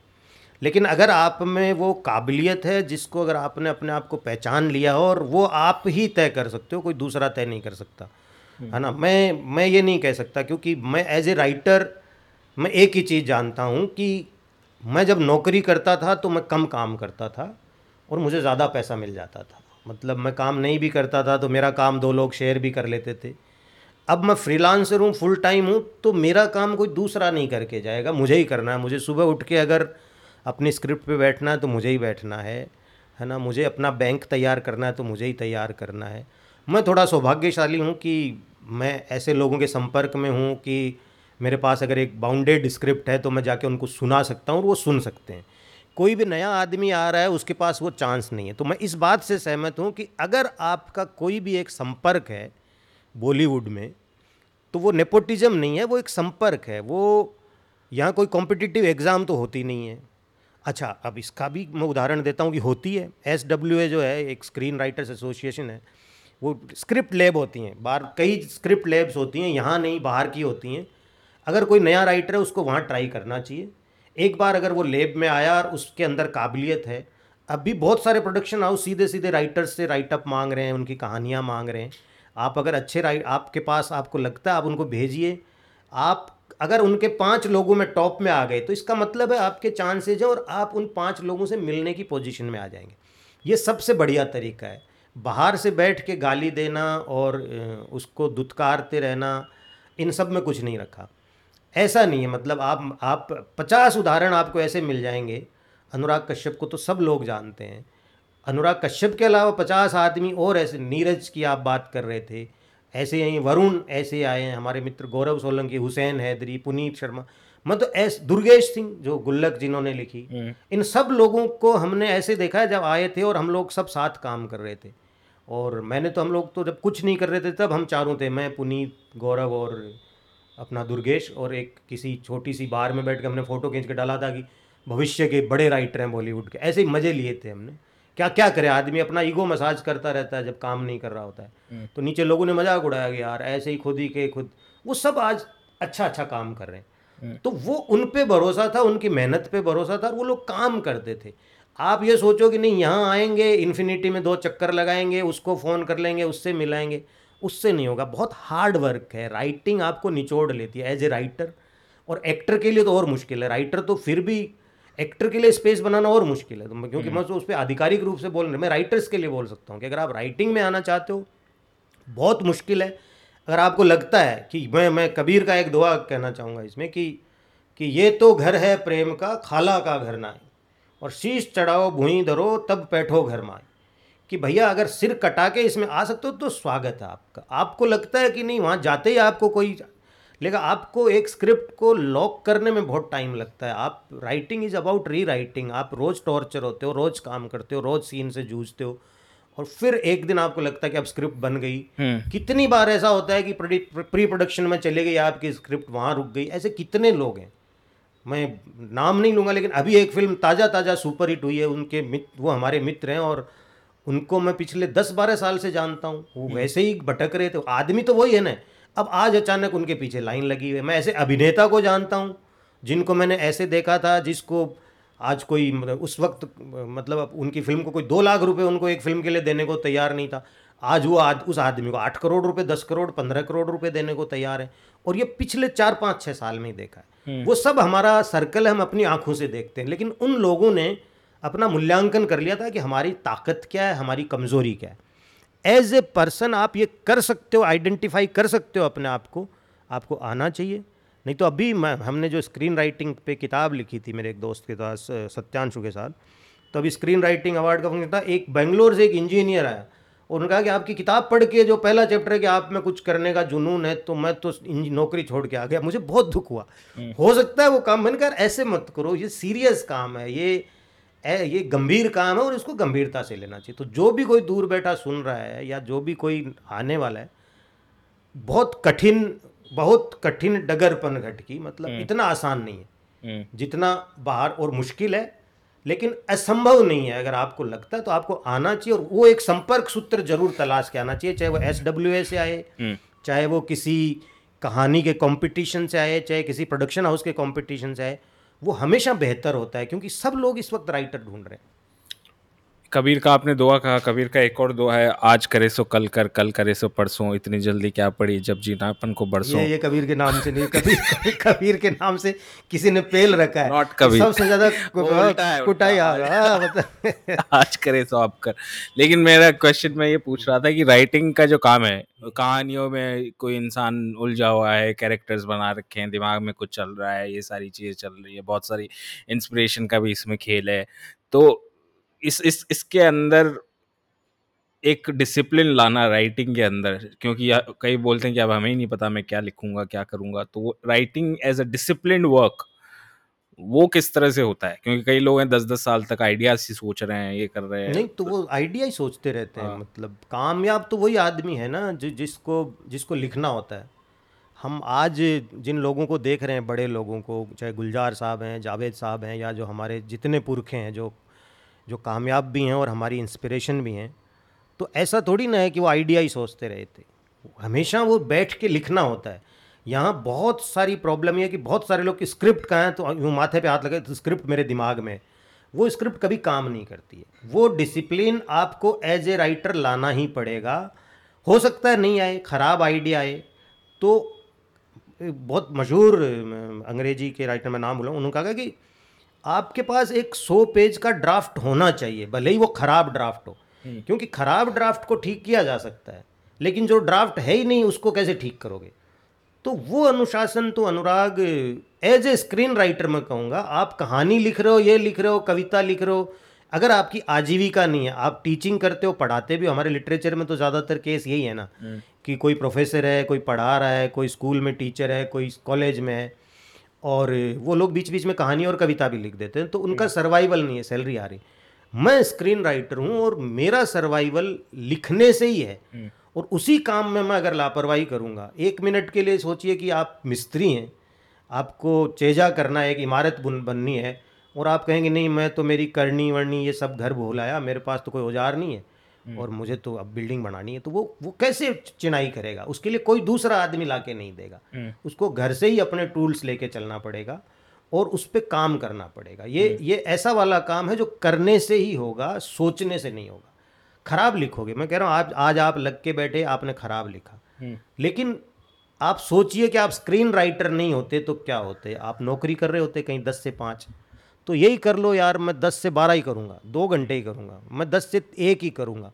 लेकिन अगर आप में वो काबिलियत है जिसको अगर आपने अपने आप को पहचान लिया हो और वो आप ही तय कर सकते हो कोई दूसरा तय नहीं कर सकता। है ना? मैं मैं ये नहीं कह सकता क्योंकि मैं एज ए राइटर मैं एक ही चीज़ जानता हूँ कि मैं जब नौकरी करता था तो मैं कम काम करता था और मुझे ज़्यादा पैसा मिल जाता था। मतलब मैं काम नहीं भी करता था तो मेरा काम दो लोग शेयर भी कर लेते थे। अब मैं फ्रीलांसर हूँ फुल टाइम हूँ तो मेरा काम कोई दूसरा नहीं करके जाएगा। मुझे ही करना है। मुझे सुबह उठ के अगर अपनी स्क्रिप्ट पे बैठना है तो मुझे ही बैठना है। है ना? मुझे अपना बैंक तैयार करना है तो मुझे ही तैयार करना है। मैं थोड़ा सौभाग्यशाली हूँ कि मैं ऐसे लोगों के संपर्क में हूँ कि मेरे पास अगर एक बाउंडेड स्क्रिप्ट है तो मैं जाके उनको सुना सकता हूँ और वो सुन सकते हैं। कोई भी नया आदमी आ रहा है, उसके पास वो चांस नहीं है। तो मैं इस बात से सहमत हूँ कि अगर आपका कोई भी एक संपर्क है बॉलीवुड में तो वो नेपोटिज्म नहीं है, वो एक संपर्क है। वो यहाँ कोई कॉम्पिटिटिव एग्ज़ाम तो होती नहीं है। अच्छा अब इसका भी मैं उदाहरण देता हूँ कि होती है। एस डब्ल्यू ए जो है, एक स्क्रीन राइटर्स एसोसिएशन है। वो स्क्रिप्ट लैब होती हैं। बाहर कई स्क्रिप्ट लैब्स होती हैं, यहाँ नहीं, बाहर की होती हैं। अगर कोई नया राइटर है, उसको वहाँ ट्राई करना चाहिए। एक बार अगर वो लेब में आया और उसके अंदर काबिलियत है अभी बहुत सारे प्रोडक्शन हाउस सीधे सीधे राइटर्स से राइटअप मांग रहे हैं, उनकी कहानियाँ मांग रहे हैं। आप अगर अच्छे राइट आपके पास आपको लगता है, आप उनको भेजिए। आप अगर उनके पाँच लोगों में टॉप में आ गए तो इसका मतलब है आपके चांसेज हैं और आप उन पाँच लोगों से मिलने की पोजीशन में आ जाएँगे। ये सबसे बढ़िया तरीका है। बाहर से बैठ के गाली देना और उसको दुत्कारते रहना, इन सब में कुछ नहीं रखा। ऐसा नहीं है मतलब आप आप पचास उदाहरण आपको ऐसे मिल जाएँगे। अनुराग कश्यप को तो सब लोग जानते हैं। अनुराग कश्यप के अलावा पचास आदमी और ऐसे नीरज की आप बात कर रहे थे। ऐसे यहीं वरुण ऐसे आए हैं हमारे मित्र गौरव सोलंकी हुसैन हैदरी पुनीत शर्मा मतलब ऐस दुर्गेश सिंह जो गुल्लक जिन्होंने लिखी। हम्म। इन सब लोगों को हमने ऐसे देखा है जब आए थे और हम लोग सब साथ काम कर रहे थे। और मैंने तो हम लोग तो जब कुछ नहीं कर रहे थे तब हम चारों थे मैं पुनीत गौरव और अपना दुर्गेश और एक किसी छोटी सी बार में बैठ के हमने फ़ोटो खींच के डाला था कि भविष्य के बड़े राइटर हैं बॉलीवुड के। ऐसे ही मज़े लिए थे हमने। क्या क्या करे? आदमी अपना ईगो मसाज करता रहता है जब काम नहीं कर रहा होता है। हम्म। तो नीचे लोगों ने मज़ाक उड़ाया कि यार ऐसे ही खुद ही के खुद। वो सब आज अच्छा अच्छा काम कर रहे हैं। हम्म। तो वो उन पे भरोसा था उनकी मेहनत पे भरोसा था और वो लोग काम करते थे। आप ये सोचो कि नहीं यहाँ आएँगे इन्फिनिटी में दो चक्कर लगाएँगे उसको फ़ोन कर लेंगे उससे मिलाएँगे। उससे नहीं होगा। बहुत हार्ड वर्क है। राइटिंग आपको निचोड़ लेती है एज ए राइटर और एक्टर के लिए तो और मुश्किल है। राइटर तो फिर भी एक्टर के लिए स्पेस बनाना और मुश्किल है। तो क्योंकि मैं तो उस पर आधिकारिक रूप से बोल रहा मैं राइटर्स के लिए बोल सकता हूँ कि अगर आप राइटिंग में आना चाहते हो बहुत मुश्किल है। अगर आपको लगता है कि मैं मैं कबीर का एक दुआ कहना चाहूँगा इसमें कि कि ये तो घर है प्रेम का खाला का घर ना और शीश चढ़ाओ भूई धरो तब बैठो घर माए कि भैया अगर सिर कटा के इसमें आ सकते हो तो स्वागत है आपका। आपको लगता है कि नहीं वहाँ जाते ही आपको कोई लेकिन आपको एक स्क्रिप्ट को लॉक करने में बहुत टाइम लगता है। आप writing is about rewriting आप रोज़ टॉर्चर होते हो रोज़ काम करते हो रोज़ सीन से जूझते हो और फिर एक दिन आपको लगता है कि अब स्क्रिप्ट बन गई। कितनी बार ऐसा होता है कि प्री प्रोडक्शन में चले गई आपकी स्क्रिप्ट वहाँ रुक गई। ऐसे कितने लोग हैं? मैं नाम नहीं लूँगा लेकिन अभी एक फ़िल्म ताज़ा ताज़ा सुपर हिट हुई है उनके मित्र वो हमारे मित्र हैं और उनको मैं पिछले दस बारह साल से जानता हूँ। वो वैसे ही भटक रहे थे। आदमी तो वही है ना। अब आज अचानक उनके पीछे लाइन लगी हुई है। मैं ऐसे अभिनेता को जानता हूँ जिनको मैंने ऐसे देखा था जिसको आज कोई मतलब उस वक्त मतलब उनकी फ़िल्म को कोई दो लाख रुपए उनको एक फ़िल्म के लिए देने को तैयार नहीं था। आज वो आद, उस आदमी को आठ करोड़ रुपए दस करोड़ पंद्रह करोड़ रुपए देने को तैयार है। और ये पिछले चार पाँच छः साल में ही देखा है। वो सब हमारा सर्कल हम अपनी आँखों से देखते हैं। लेकिन उन लोगों ने अपना मूल्यांकन कर लिया था कि हमारी ताकत क्या है हमारी कमज़ोरी क्या है। एज ए पर्सन आप ये कर सकते हो आइडेंटिफाई कर सकते हो अपने आप को। आपको आना चाहिए। नहीं तो अभी मैं हमने जो स्क्रीन राइटिंग पे किताब लिखी थी मेरे एक दोस्त के पास सत्यांशु के साथ तो अभी स्क्रीन राइटिंग अवार्ड का फ़ंक्शन था। एक बेंगलोर से एक इंजीनियर आया। और उन्होंने कहा कि आपकी किताब पढ़ के जो पहला चैप्टर है कि आप में कुछ करने का जुनून है तो मैं तो नौकरी छोड़ के आ गया। मुझे बहुत दुख हुआ। हो सकता है वो काम मैंने कहा ऐसे मत करो ये सीरियस काम है। ये ये गंभीर काम है और इसको गंभीरता से लेना चाहिए। तो जो भी कोई दूर बैठा सुन रहा है या जो भी कोई आने वाला है बहुत कठिन बहुत कठिन डगरपन घट की मतलब इतना आसान नहीं है। जितना बाहर और मुश्किल है लेकिन असंभव नहीं है। अगर आपको लगता है तो आपको आना चाहिए और वो एक संपर्क सूत्र ज़रूर तलाश के आना चाहिए चाहे वो एस डब्ल्यू ए से आए चाहे वो किसी कहानी के कंपटीशन से आए चाहे किसी प्रोडक्शन हाउस के कंपटीशन से आए। वो हमेशा बेहतर होता है क्योंकि सब लोग इस वक्त राइटर ढूंढ रहे हैं। कबीर का आपने दुआ कहा कबीर का एक और दुआ है आज करे सो कल कर कल करे सो परसों इतनी जल्दी क्या पड़ी जब जीनापन को बरसों। ये, ये कबीर के नाम से नहीं कबीर कबीर के नाम से किसी ने पेल रखा है। नॉट कबीर। सबसे ज़्यादा कुटाई आ रहा मतलब। आज करे सो आप कर। लेकिन मेरा क्वेश्चन मैं ये पूछ रहा था कि राइटिंग का जो काम है कहानियों में कोई इंसान उलझा हुआ है कैरेक्टर्स बना रखे हैं दिमाग में कुछ चल रहा है ये सारी चीज़ें चल रही है बहुत सारी इंस्पिरेशन का भी इसमें खेल है तो इस इस इसके अंदर एक डिसिप्लिन लाना राइटिंग के अंदर क्योंकि कई बोलते हैं कि अब हमें ही नहीं पता मैं क्या लिखूँगा क्या करूँगा तो वो writing as a discipline work वो किस तरह से होता है? क्योंकि कई लोग हैं दस दस साल तक आइडियाज़ ही सोच रहे हैं ये कर रहे हैं। नहीं तो वो आइडिया ही सोचते रहते हैं हाँ। मतलब कामयाब तो वही आदमी है ना जि, जिसको जिसको लिखना होता है। हम आज जिन लोगों को देख रहे हैं बड़े लोगों को चाहे गुलजार साहब हैं जावेद साहब हैं या जो हमारे जितने पुरखे हैं जो जो कामयाब भी हैं और हमारी इंस्पिरेशन भी हैं तो ऐसा थोड़ी ना है कि वो आइडिया ही सोचते रहे थे। हमेशा वो बैठ के लिखना होता है। यहाँ बहुत सारी प्रॉब्लम ये कि बहुत सारे लोग की स्क्रिप्ट का है तो यूँ माथे पे हाथ लगे तो स्क्रिप्ट मेरे दिमाग में वो स्क्रिप्ट कभी काम नहीं करती है। वो डिसिप्लिन आपको एज ए राइटर लाना ही पड़ेगा। हो सकता है नहीं आए, ख़राब आइडिया आए तो बहुत मशहूर अंग्रेज़ी के राइटर में नाम बोला उन्होंने कहा कि आपके पास एक सौ पेज का ड्राफ्ट होना चाहिए भले ही वो ख़राब ड्राफ्ट हो हम्म। क्योंकि ख़राब ड्राफ्ट को ठीक किया जा सकता है लेकिन जो ड्राफ्ट है ही नहीं उसको कैसे ठीक करोगे तो वो अनुशासन तो Anurag as a screen writer मैं कहूँगा आप कहानी लिख रहे हो ये लिख रहे हो कविता लिख रहे हो अगर आपकी आजीविका नहीं है आप टीचिंग करते हो पढ़ाते भी हो हमारे लिटरेचर में तो ज़्यादातर केस यही है ना हम्म। कि कोई प्रोफेसर है कोई पढ़ा रहा है कोई स्कूल में टीचर है कोई कॉलेज में है और वो लोग बीच बीच में कहानी और कविता भी लिख देते हैं तो उनका सर्वाइवल नहीं है सैलरी आ रही मैं स्क्रीन राइटर हूँ और मेरा सर्वाइवल लिखने से ही है हम्म। और उसी काम में मैं अगर लापरवाही करूँगा एक मिनट के लिए सोचिए कि आप मिस्त्री हैं आपको चेजा करना है एक इमारत बन बननी है और आप कहेंगे नहीं मैं तो मेरी करनी वरनी ये सब घर भूल आया मेरे पास तो कोई औज़ार नहीं है हम्म। और मुझे तो अब बिल्डिंग बनानी है तो वो वो कैसे चिनाई करेगा? उसके लिए कोई दूसरा आदमी ला के नहीं देगा। हम्म। उसको घर से ही अपने टूल्स लेके चलना पड़ेगा और उस पर काम करना पड़ेगा। ये हम्म। ये ऐसा वाला काम है जो करने से ही होगा सोचने से नहीं होगा। खराब लिखोगे। मैं कह रहा हूँ आज आज आप लग के बैठे आपने खराब लिखा। हम्म, लेकिन आप सोचिए कि आप स्क्रीन राइटर नहीं होते तो क्या होते? आप नौकरी कर रहे होते कहीं दस से पाँच। तो यही कर लो यार मैं दस से बारह ही करूँगा दो घंटे ही करूँगा मैं दस से एक ही करूँगा।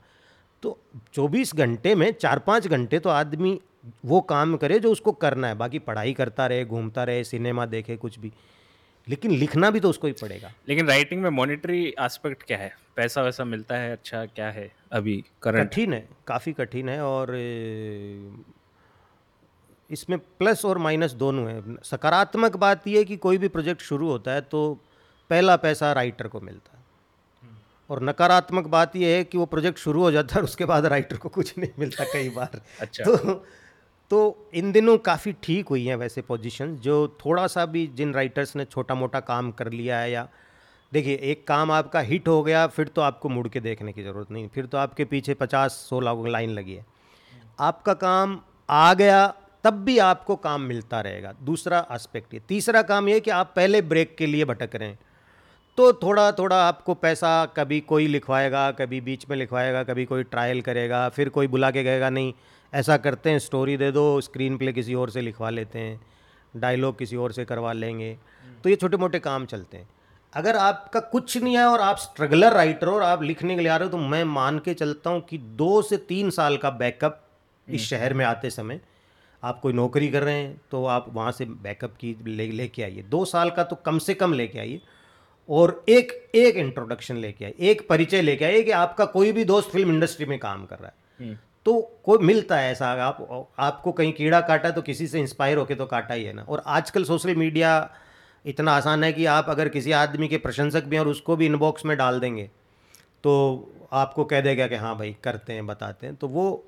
तो चौबीस घंटे में चार पाँच घंटे तो आदमी वो काम करे जो उसको करना है बाकी पढ़ाई करता रहे घूमता रहे सिनेमा देखे कुछ भी। लेकिन लिखना भी तो उसको ही पड़ेगा। लेकिन राइटिंग में मॉनिटरी एस्पेक्ट क्या है? पैसा वैसा मिलता है अच्छा क्या है अभी करंट कठिन है काफ़ी कठिन है और इसमें प्लस और माइनस दोनों है। सकारात्मक बात यह है कि कोई भी प्रोजेक्ट शुरू होता है तो पहला पैसा राइटर को मिलता है। और नकारात्मक बात यह है कि वो प्रोजेक्ट शुरू हो जाता है और उसके बाद राइटर को कुछ नहीं मिलता कई बार। अच्छा। तो तो इन दिनों काफ़ी ठीक हुई हैं वैसे पोजीशन जो थोड़ा सा भी जिन राइटर्स ने छोटा मोटा काम कर लिया है या देखिए एक काम आपका हिट हो गया फिर तो आपको मुड़ के देखने की ज़रूरत नहीं फिर तो आपके पीछे पचास सोलह लाइन लगी है। आपका काम आ गया तब भी आपको काम मिलता रहेगा। दूसरा एस्पेक्ट ये। तीसरा काम ये कि आप पहले ब्रेक के लिए भटक रहे हैं। तो थोड़ा थोड़ा आपको पैसा कभी कोई लिखवाएगा कभी बीच में लिखवाएगा कभी कोई ट्रायल करेगा फिर कोई बुला के कहेगा नहीं ऐसा करते हैं स्टोरी दे दो स्क्रीन प्ले किसी और से लिखवा लेते हैं डायलॉग किसी और से करवा लेंगे। तो ये छोटे मोटे काम चलते हैं। अगर आपका कुछ नहीं है और आप स्ट्रगलर राइटर हो और आप लिखने के लिए आ रहे हो तो मैं मान के चलता हूँ कि दो से तीन साल का बैकअप इस शहर में आते समय आप कोई नौकरी कर रहे हैं तो आप वहाँ से बैकअप की ले लेके आइए। दो साल का तो कम से कम लेके आइए। और एक एक इंट्रोडक्शन लेके आए एक परिचय लेके आए कि आपका कोई भी दोस्त फ़िल्म इंडस्ट्री में काम कर रहा है। हम्म, तो कोई मिलता है ऐसा आप आपको कहीं कीड़ा काटा तो किसी से इंस्पायर होके तो काटा ही है ना। और आजकल सोशल मीडिया इतना आसान है कि आप अगर किसी आदमी के प्रशंसक भी हैं और उसको भी इनबॉक्स में डाल देंगे तो आपको कह देगा कि हाँ भाई करते हैं बताते हैं। तो वो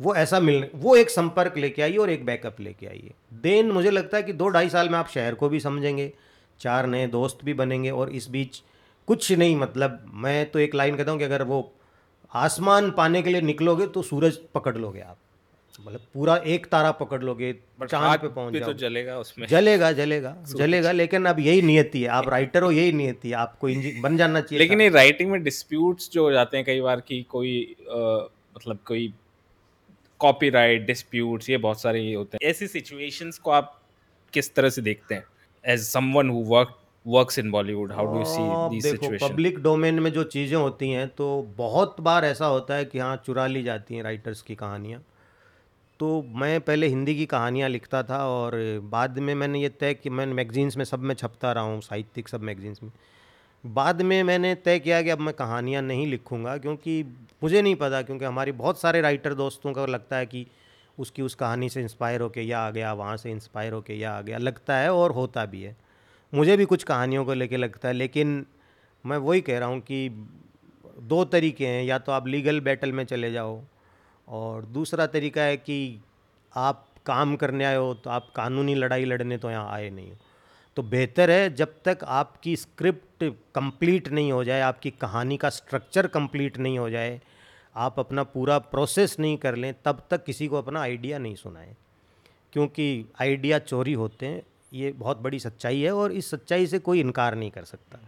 वो ऐसा मिल वो एक संपर्क लेके आइए और एक बैकअप लेके आइए। देन मुझे लगता है कि दो ढाई साल में आप शहर को भी समझेंगे चार नए दोस्त भी बनेंगे और इस बीच कुछ नहीं मतलब मैं तो एक लाइन कहता हूँ कि अगर वो आसमान पाने के लिए निकलोगे तो सूरज पकड़ लोगे आप। मतलब पूरा एक तारा पकड़ लोगे चाँद पे पहुँच भी तो जलेगा उसमें। जलेगा जलेगा जलेगा लेकिन अब यही नियति है आप राइटर हो यही नियति है आपको बन जाना चाहिए लेकिन ये राइटिंग में डिस्प्यूट्स जो हो जाते हैं कई बार कि कोई अ, मतलब कोई कॉपीराइट डिस्प्यूट्स ये बहुत सारे ये होते हैं। ऐसी सिचुएशंस को आप किस तरह से देखते हैं? As someone who work works in Bollywood how do see this situation public domain में जो चीज़ें होती हैं तो बहुत बार ऐसा होता है कि हाँ चुरा ली जाती हैं राइटर्स की कहानियाँ। तो मैं पहले हिंदी की कहानियाँ लिखता था और बाद में मैंने ये तय कि मैं मैगजीन्स में सब में छपता रहा हूँ साहित्यिक सब मैगजीन्स में। बाद में मैंने तय किया कि अब मैं कहानियाँ नहीं लिखूँगा क्योंकि मुझे नहीं पता क्योंकि हमारी बहुत सारे राइटर दोस्तों का लगता है कि उसकी उस कहानी से इंस्पायर होके या आ गया, वहाँ से इंस्पायर होके या आ गया, लगता है और होता भी है। मुझे भी कुछ कहानियों को लेके लगता है, लेकिन मैं वही कह रहा हूँ कि दो तरीके हैं, या तो आप लीगल बैटल में चले जाओ, और दूसरा तरीका है कि आप काम करने आए हो तो आप कानूनी लड़ाई लड़ने तो यहाँ आए नहीं हो। तो बेहतर है जब तक आपकी स्क्रिप्ट कंप्लीट नहीं हो जाए, आपकी कहानी का स्ट्रक्चर कंप्लीट नहीं हो जाए आप अपना पूरा प्रोसेस नहीं कर लें, तब तक किसी को अपना आइडिया नहीं सुनाएँ। क्योंकि आइडिया चोरी होते हैं, ये बहुत बड़ी सच्चाई है और इस सच्चाई से कोई इनकार नहीं कर सकता।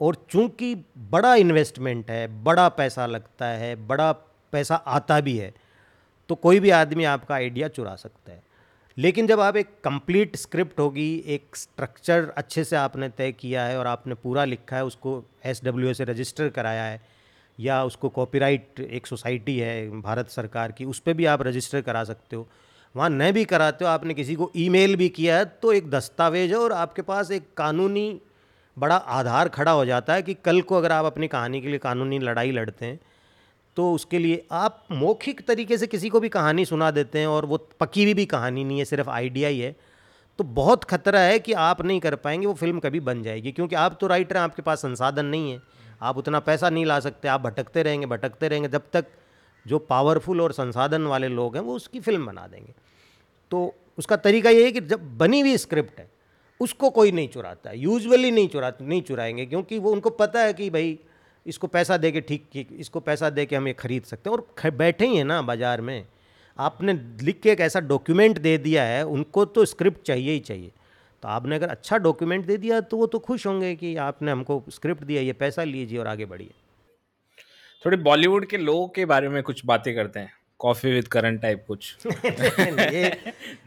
और चूँकि बड़ा इन्वेस्टमेंट है, बड़ा पैसा लगता है, बड़ा पैसा आता भी है तो कोई भी आदमी आपका आइडिया चुरा सकता है। लेकिन जब आप एक कंप्लीट स्क्रिप्ट होगी, एक स्ट्रक्चर अच्छे से आपने तय किया है और आपने पूरा लिखा है, उसको एस डब्ल्यू से रजिस्टर कराया है या उसको कॉपीराइट एक सोसाइटी है, भारत सरकार की, उस पर भी आप रजिस्टर करा सकते हो। वहाँ न भी कराते हो, आपने किसी को ईमेल भी किया है तो एक दस्तावेज़ है और आपके पास एक कानूनी बड़ा आधार खड़ा हो जाता है कि कल को अगर आप अपनी कहानी के लिए कानूनी लड़ाई लड़ते हैं तो उसके लिए आप मौखिक तरीके से किसी को भी कहानी सुना देते हैं और वो पकी हुई भी कहानी नहीं है, सिर्फ़ आइडिया ही है। तो बहुत खतरा है कि आप नहीं कर पाएँगे, वो फ़िल्म कभी बन जाएगी, क्योंकि आप तो राइटर हैं, आपके पास संसाधन नहीं है। आप उतना पैसा नहीं ला सकते, आप भटकते रहेंगे भटकते रहेंगे, जब तक जो पावरफुल और संसाधन वाले लोग हैं, वो उसकी फ़िल्म बना देंगे। तो उसका तरीका ये है कि जब बनी हुई स्क्रिप्ट है, उसको कोई नहीं चुराता यूजुअली नहीं चुरा, नहीं चुराएँगे, क्योंकि वो उनको पता है कि भाई, इसको पैसा दे के ठीक ठीक इसको पैसा दे के हम ये खरीद सकते हैं। और बैठे ही हैं ना बाज़ार में, आपने लिख के एक ऐसा डॉक्यूमेंट दे दिया है, उनको तो स्क्रिप्ट चाहिए ही चाहिए। तो आपने अगर अच्छा डॉक्यूमेंट दे दिया तो वो तो खुश होंगे कि आपने हमको स्क्रिप्ट दिया ये पैसा लीजिए और आगे बढ़िए। थोड़े बॉलीवुड के लोगों के बारे में कुछ बातें करते हैं। कॉफ़ी विद करंट टाइप कुछ। ये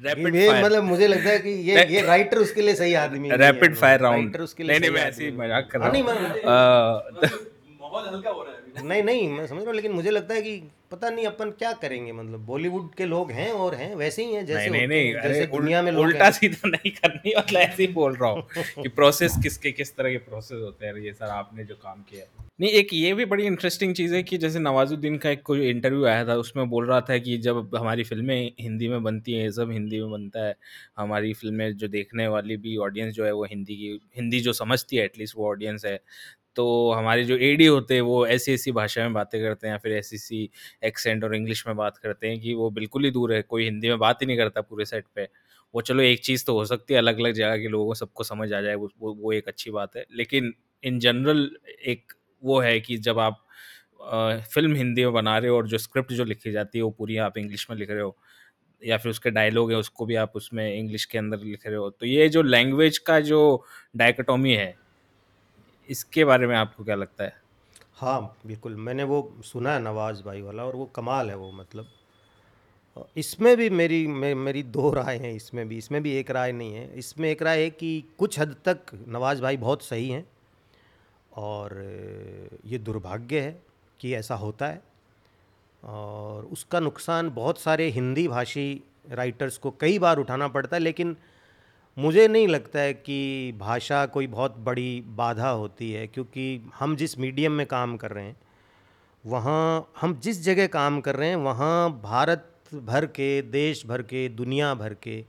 रैपिड ये मतलब मुझे लगता है कि ये ये राइटर उसके लिए सही आदमी है। रैपिड फायर राउंड राइटर उसके लिए नहीं नहीं मैं ऐसे ही मज़ाक कर हाँ, रहा नहीं, हूँ। मैं- माहौल हल्का हो रहा है नहीं नहीं मैं समझ रहा हूँ लेकिन मुझे लगता है कि पता नहीं अपन क्या करेंगे मतलब बॉलीवुड के लोग हैं और हैं वैसे ही हैं जैसे नहीं नहीं नहीं जैसे दुनिया में लोग उल्टा सीधा नहीं करनी मतलब ऐसे ही बोल रहा हूँ कि प्रोसेस किसके किस तरह के प्रोसेस होते हैं ये सर आपने जो काम किया। नहीं एक ये भी बड़ी इंटरेस्टिंग चीज़ है कि जैसे नवाजुद्दीन का एक कोई इंटरव्यू आया था उसमें बोल रहा था कि जब हमारी फ़िल्में हिंदी में बनती हैं सब हिंदी में बनता है हमारी फ़िल्में जो देखने वाली भी ऑडियंस जो है वो हिंदी की हिंदी जो समझती है एटलीस्ट वो ऑडियंस है तो हमारे जो एडी होते हैं वो ऐसी ऐसी भाषा में बातें करते हैं या फिर ऐसी ऐसी एक्सेंट और इंग्लिश में बात करते हैं कि वो बिल्कुल ही दूर है कोई हिंदी में बात ही नहीं करता पूरे सेट पे। वो चलो एक चीज़ तो हो सकती है अलग अलग जगह के लोगों को सबको समझ आ जाए वो वो, एक अच्छी बात है। लेकिन इन जनरल एक वो है कि जब आप अ, फ़िल्म हिंदी में बना रहे हो और जो स्क्रिप्ट जो लिखी जाती है वो पूरी आप इंग्लिश में लिख रहे हो या फिर उसके डायलॉग है उसको भी आप उसमें इंग्लिश के अंदर लिख रहे हो तो ये जो लैंग्वेज का जो डायकोटोमी है इसके बारे में आपको क्या लगता है? हाँ बिल्कुल। मैंने वो सुना है नवाज़ भाई वाला और वो कमाल है वो मतलब। इसमें भी मेरी मे, मेरी दो राय हैं इसमें भी। इसमें भी एक राय नहीं है। इसमें एक राय है कि कुछ हद तक नवाज़ भाई बहुत सही हैं और ये दुर्भाग्य है कि ऐसा होता है और उसका नुकसान बहुत सारे हिंदी भाषी राइटर्स को कई बार उठाना पड़ता है लेकिन मुझे नहीं लगता है कि भाषा कोई बहुत बड़ी बाधा होती है, क्योंकि हम जिस मीडियम में काम कर रहे हैं, वहाँ हम जिस जगह काम कर रहे हैं, वहाँ भारत भर के, देश भर के, दुनिया भर के,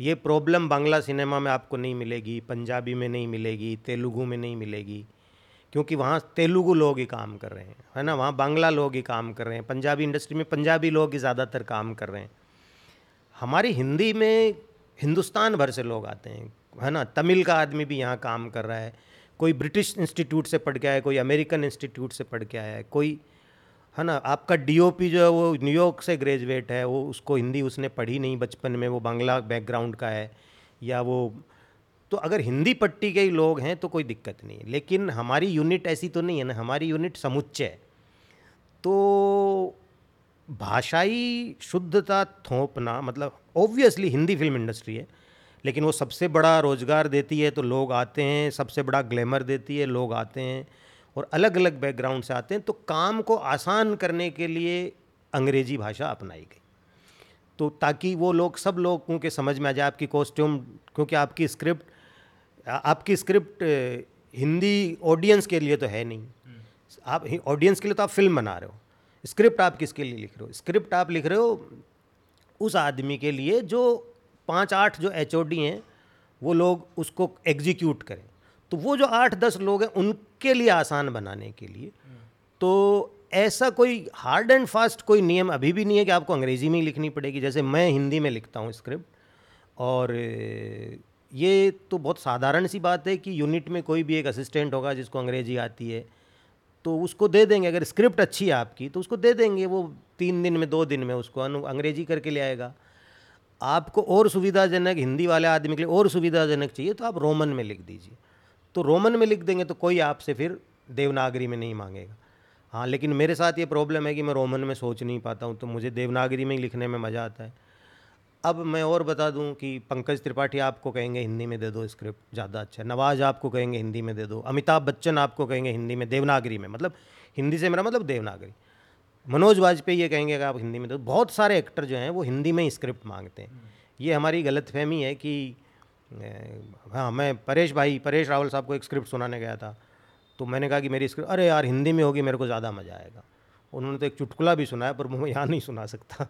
ये प्रॉब्लम बांग्ला सिनेमा में आपको नहीं मिलेगी, पंजाबी में नहीं मिलेगी, तेलुगु में नहीं मिलेगी, क्योंकि वहाँ तेलुगु लोग ही काम कर रहे हैं, है ना? वहाँ बांग्ला लोग ही काम कर रहे हैं, पंजाबी इंडस्ट्री में पंजाबी लोग ही ज़्यादातर काम कर रहे हैं। हमारी हिंदी में हिंदुस्तान भर से लोग आते हैं, है ना? तमिल का आदमी भी यहाँ काम कर रहा है। कोई ब्रिटिश इंस्टीट्यूट से पढ़ के आया है, कोई अमेरिकन इंस्टीट्यूट से पढ़ के आया है, कोई, है ना? आपका डीओपी जो है वो न्यूयॉर्क से ग्रेजुएट है, वो उसको हिंदी उसने पढ़ी नहीं बचपन में, वो बांग्ला बैकग्राउंड का है, या वो तो अगर हिंदी पट्टी के ही लोग हैं तो कोई दिक्कत नहीं लेकिन हमारी यूनिट ऐसी तो नहीं है ना, हमारी यूनिट समुच्चय है। तो भाषाई शुद्धता थोपना मतलब ऑब्वियसली हिंदी फ़िल्म इंडस्ट्री है, लेकिन वो सबसे बड़ा रोज़गार देती है तो लोग आते हैं, सबसे बड़ा ग्लैमर देती है, लोग आते हैं और अलग अलग बैकग्राउंड से आते हैं तो काम को आसान करने के लिए अंग्रेज़ी भाषा अपनाई गई। तो ताकि वो लोग, सब लोगों के समझ में आ जाए आपकी कॉस्ट्यूम क्योंकि आपकी स्क्रिप्ट आपकी स्क्रिप्ट हिंदी ऑडियंस के लिए तो है नहीं। आप ऑडियंस के लिए तो आप फ़िल्म बना रहे हो। स्क्रिप्ट आप किसके लिए लिख रहे हो? स्क्रिप्ट आप लिख रहे हो उस आदमी के लिए जो पाँच आठ जो एचओडी हैं, वो लोग उसको एग्जीक्यूट करें। तो वो जो आठ दस लोग हैं, उनके लिए आसान बनाने के लिए तो ऐसा कोई हार्ड एंड फास्ट कोई नियम अभी भी नहीं है कि आपको अंग्रेज़ी में ही लिखनी पड़ेगी, जैसे मैं हिंदी में लिखता हूँ स्क्रिप्ट। और ये तो बहुत साधारण सी बात है कि यूनिट में कोई भी एक असिस्टेंट होगा जिसको अंग्रेज़ी आती है तो उसको दे देंगे, अगर स्क्रिप्ट अच्छी है आपकी तो उसको दे देंगे, वो तीन दिन में, दो दिन में उसको अंग्रेज़ी करके ले आएगा। आपको और सुविधाजनक, हिंदी वाले आदमी के लिए और सुविधाजनक चाहिए तो आप रोमन में लिख दीजिए। तो रोमन में लिख देंगे तो कोई आपसे फिर देवनागरी में नहीं मांगेगा। हाँ लेकिन मेरे साथ ये प्रॉब्लम है कि मैं रोमन में सोच नहीं पाता हूँ तो मुझे देवनागरी में ही लिखने में मज़ा आता है। अब मैं और बता दूँ कि पंकज त्रिपाठी आपको कहेंगे हिंदी में दे दो स्क्रिप्ट ज़्यादा अच्छा नवाज़ आपको कहेंगे हिंदी में दे दो। अमिताभ बच्चन आपको कहेंगे हिंदी में, देवनागरी में। मतलब हिंदी से मेरा मतलब देवनागरी। मनोज वाजपेयी ये कहेंगे कि आप हिंदी में दो बहुत सारे एक्टर जो हैं, वो हिंदी में स्क्रिप्ट मांगते हैं। ये हमारी गलतफहमी है कि हाँ मैं परेश भाई, परेश रावल साहब को एक स्क्रिप्ट सुनाने गया था। तो मैंने कहा कि मेरी स्क्रिप्ट अरे यार, हिंदी में होगी, मेरे को ज़्यादा मज़ा आएगा। उन्होंने तो एक चुटकुला भी सुनाया, पर मैं यहाँ नहीं सुना सकता।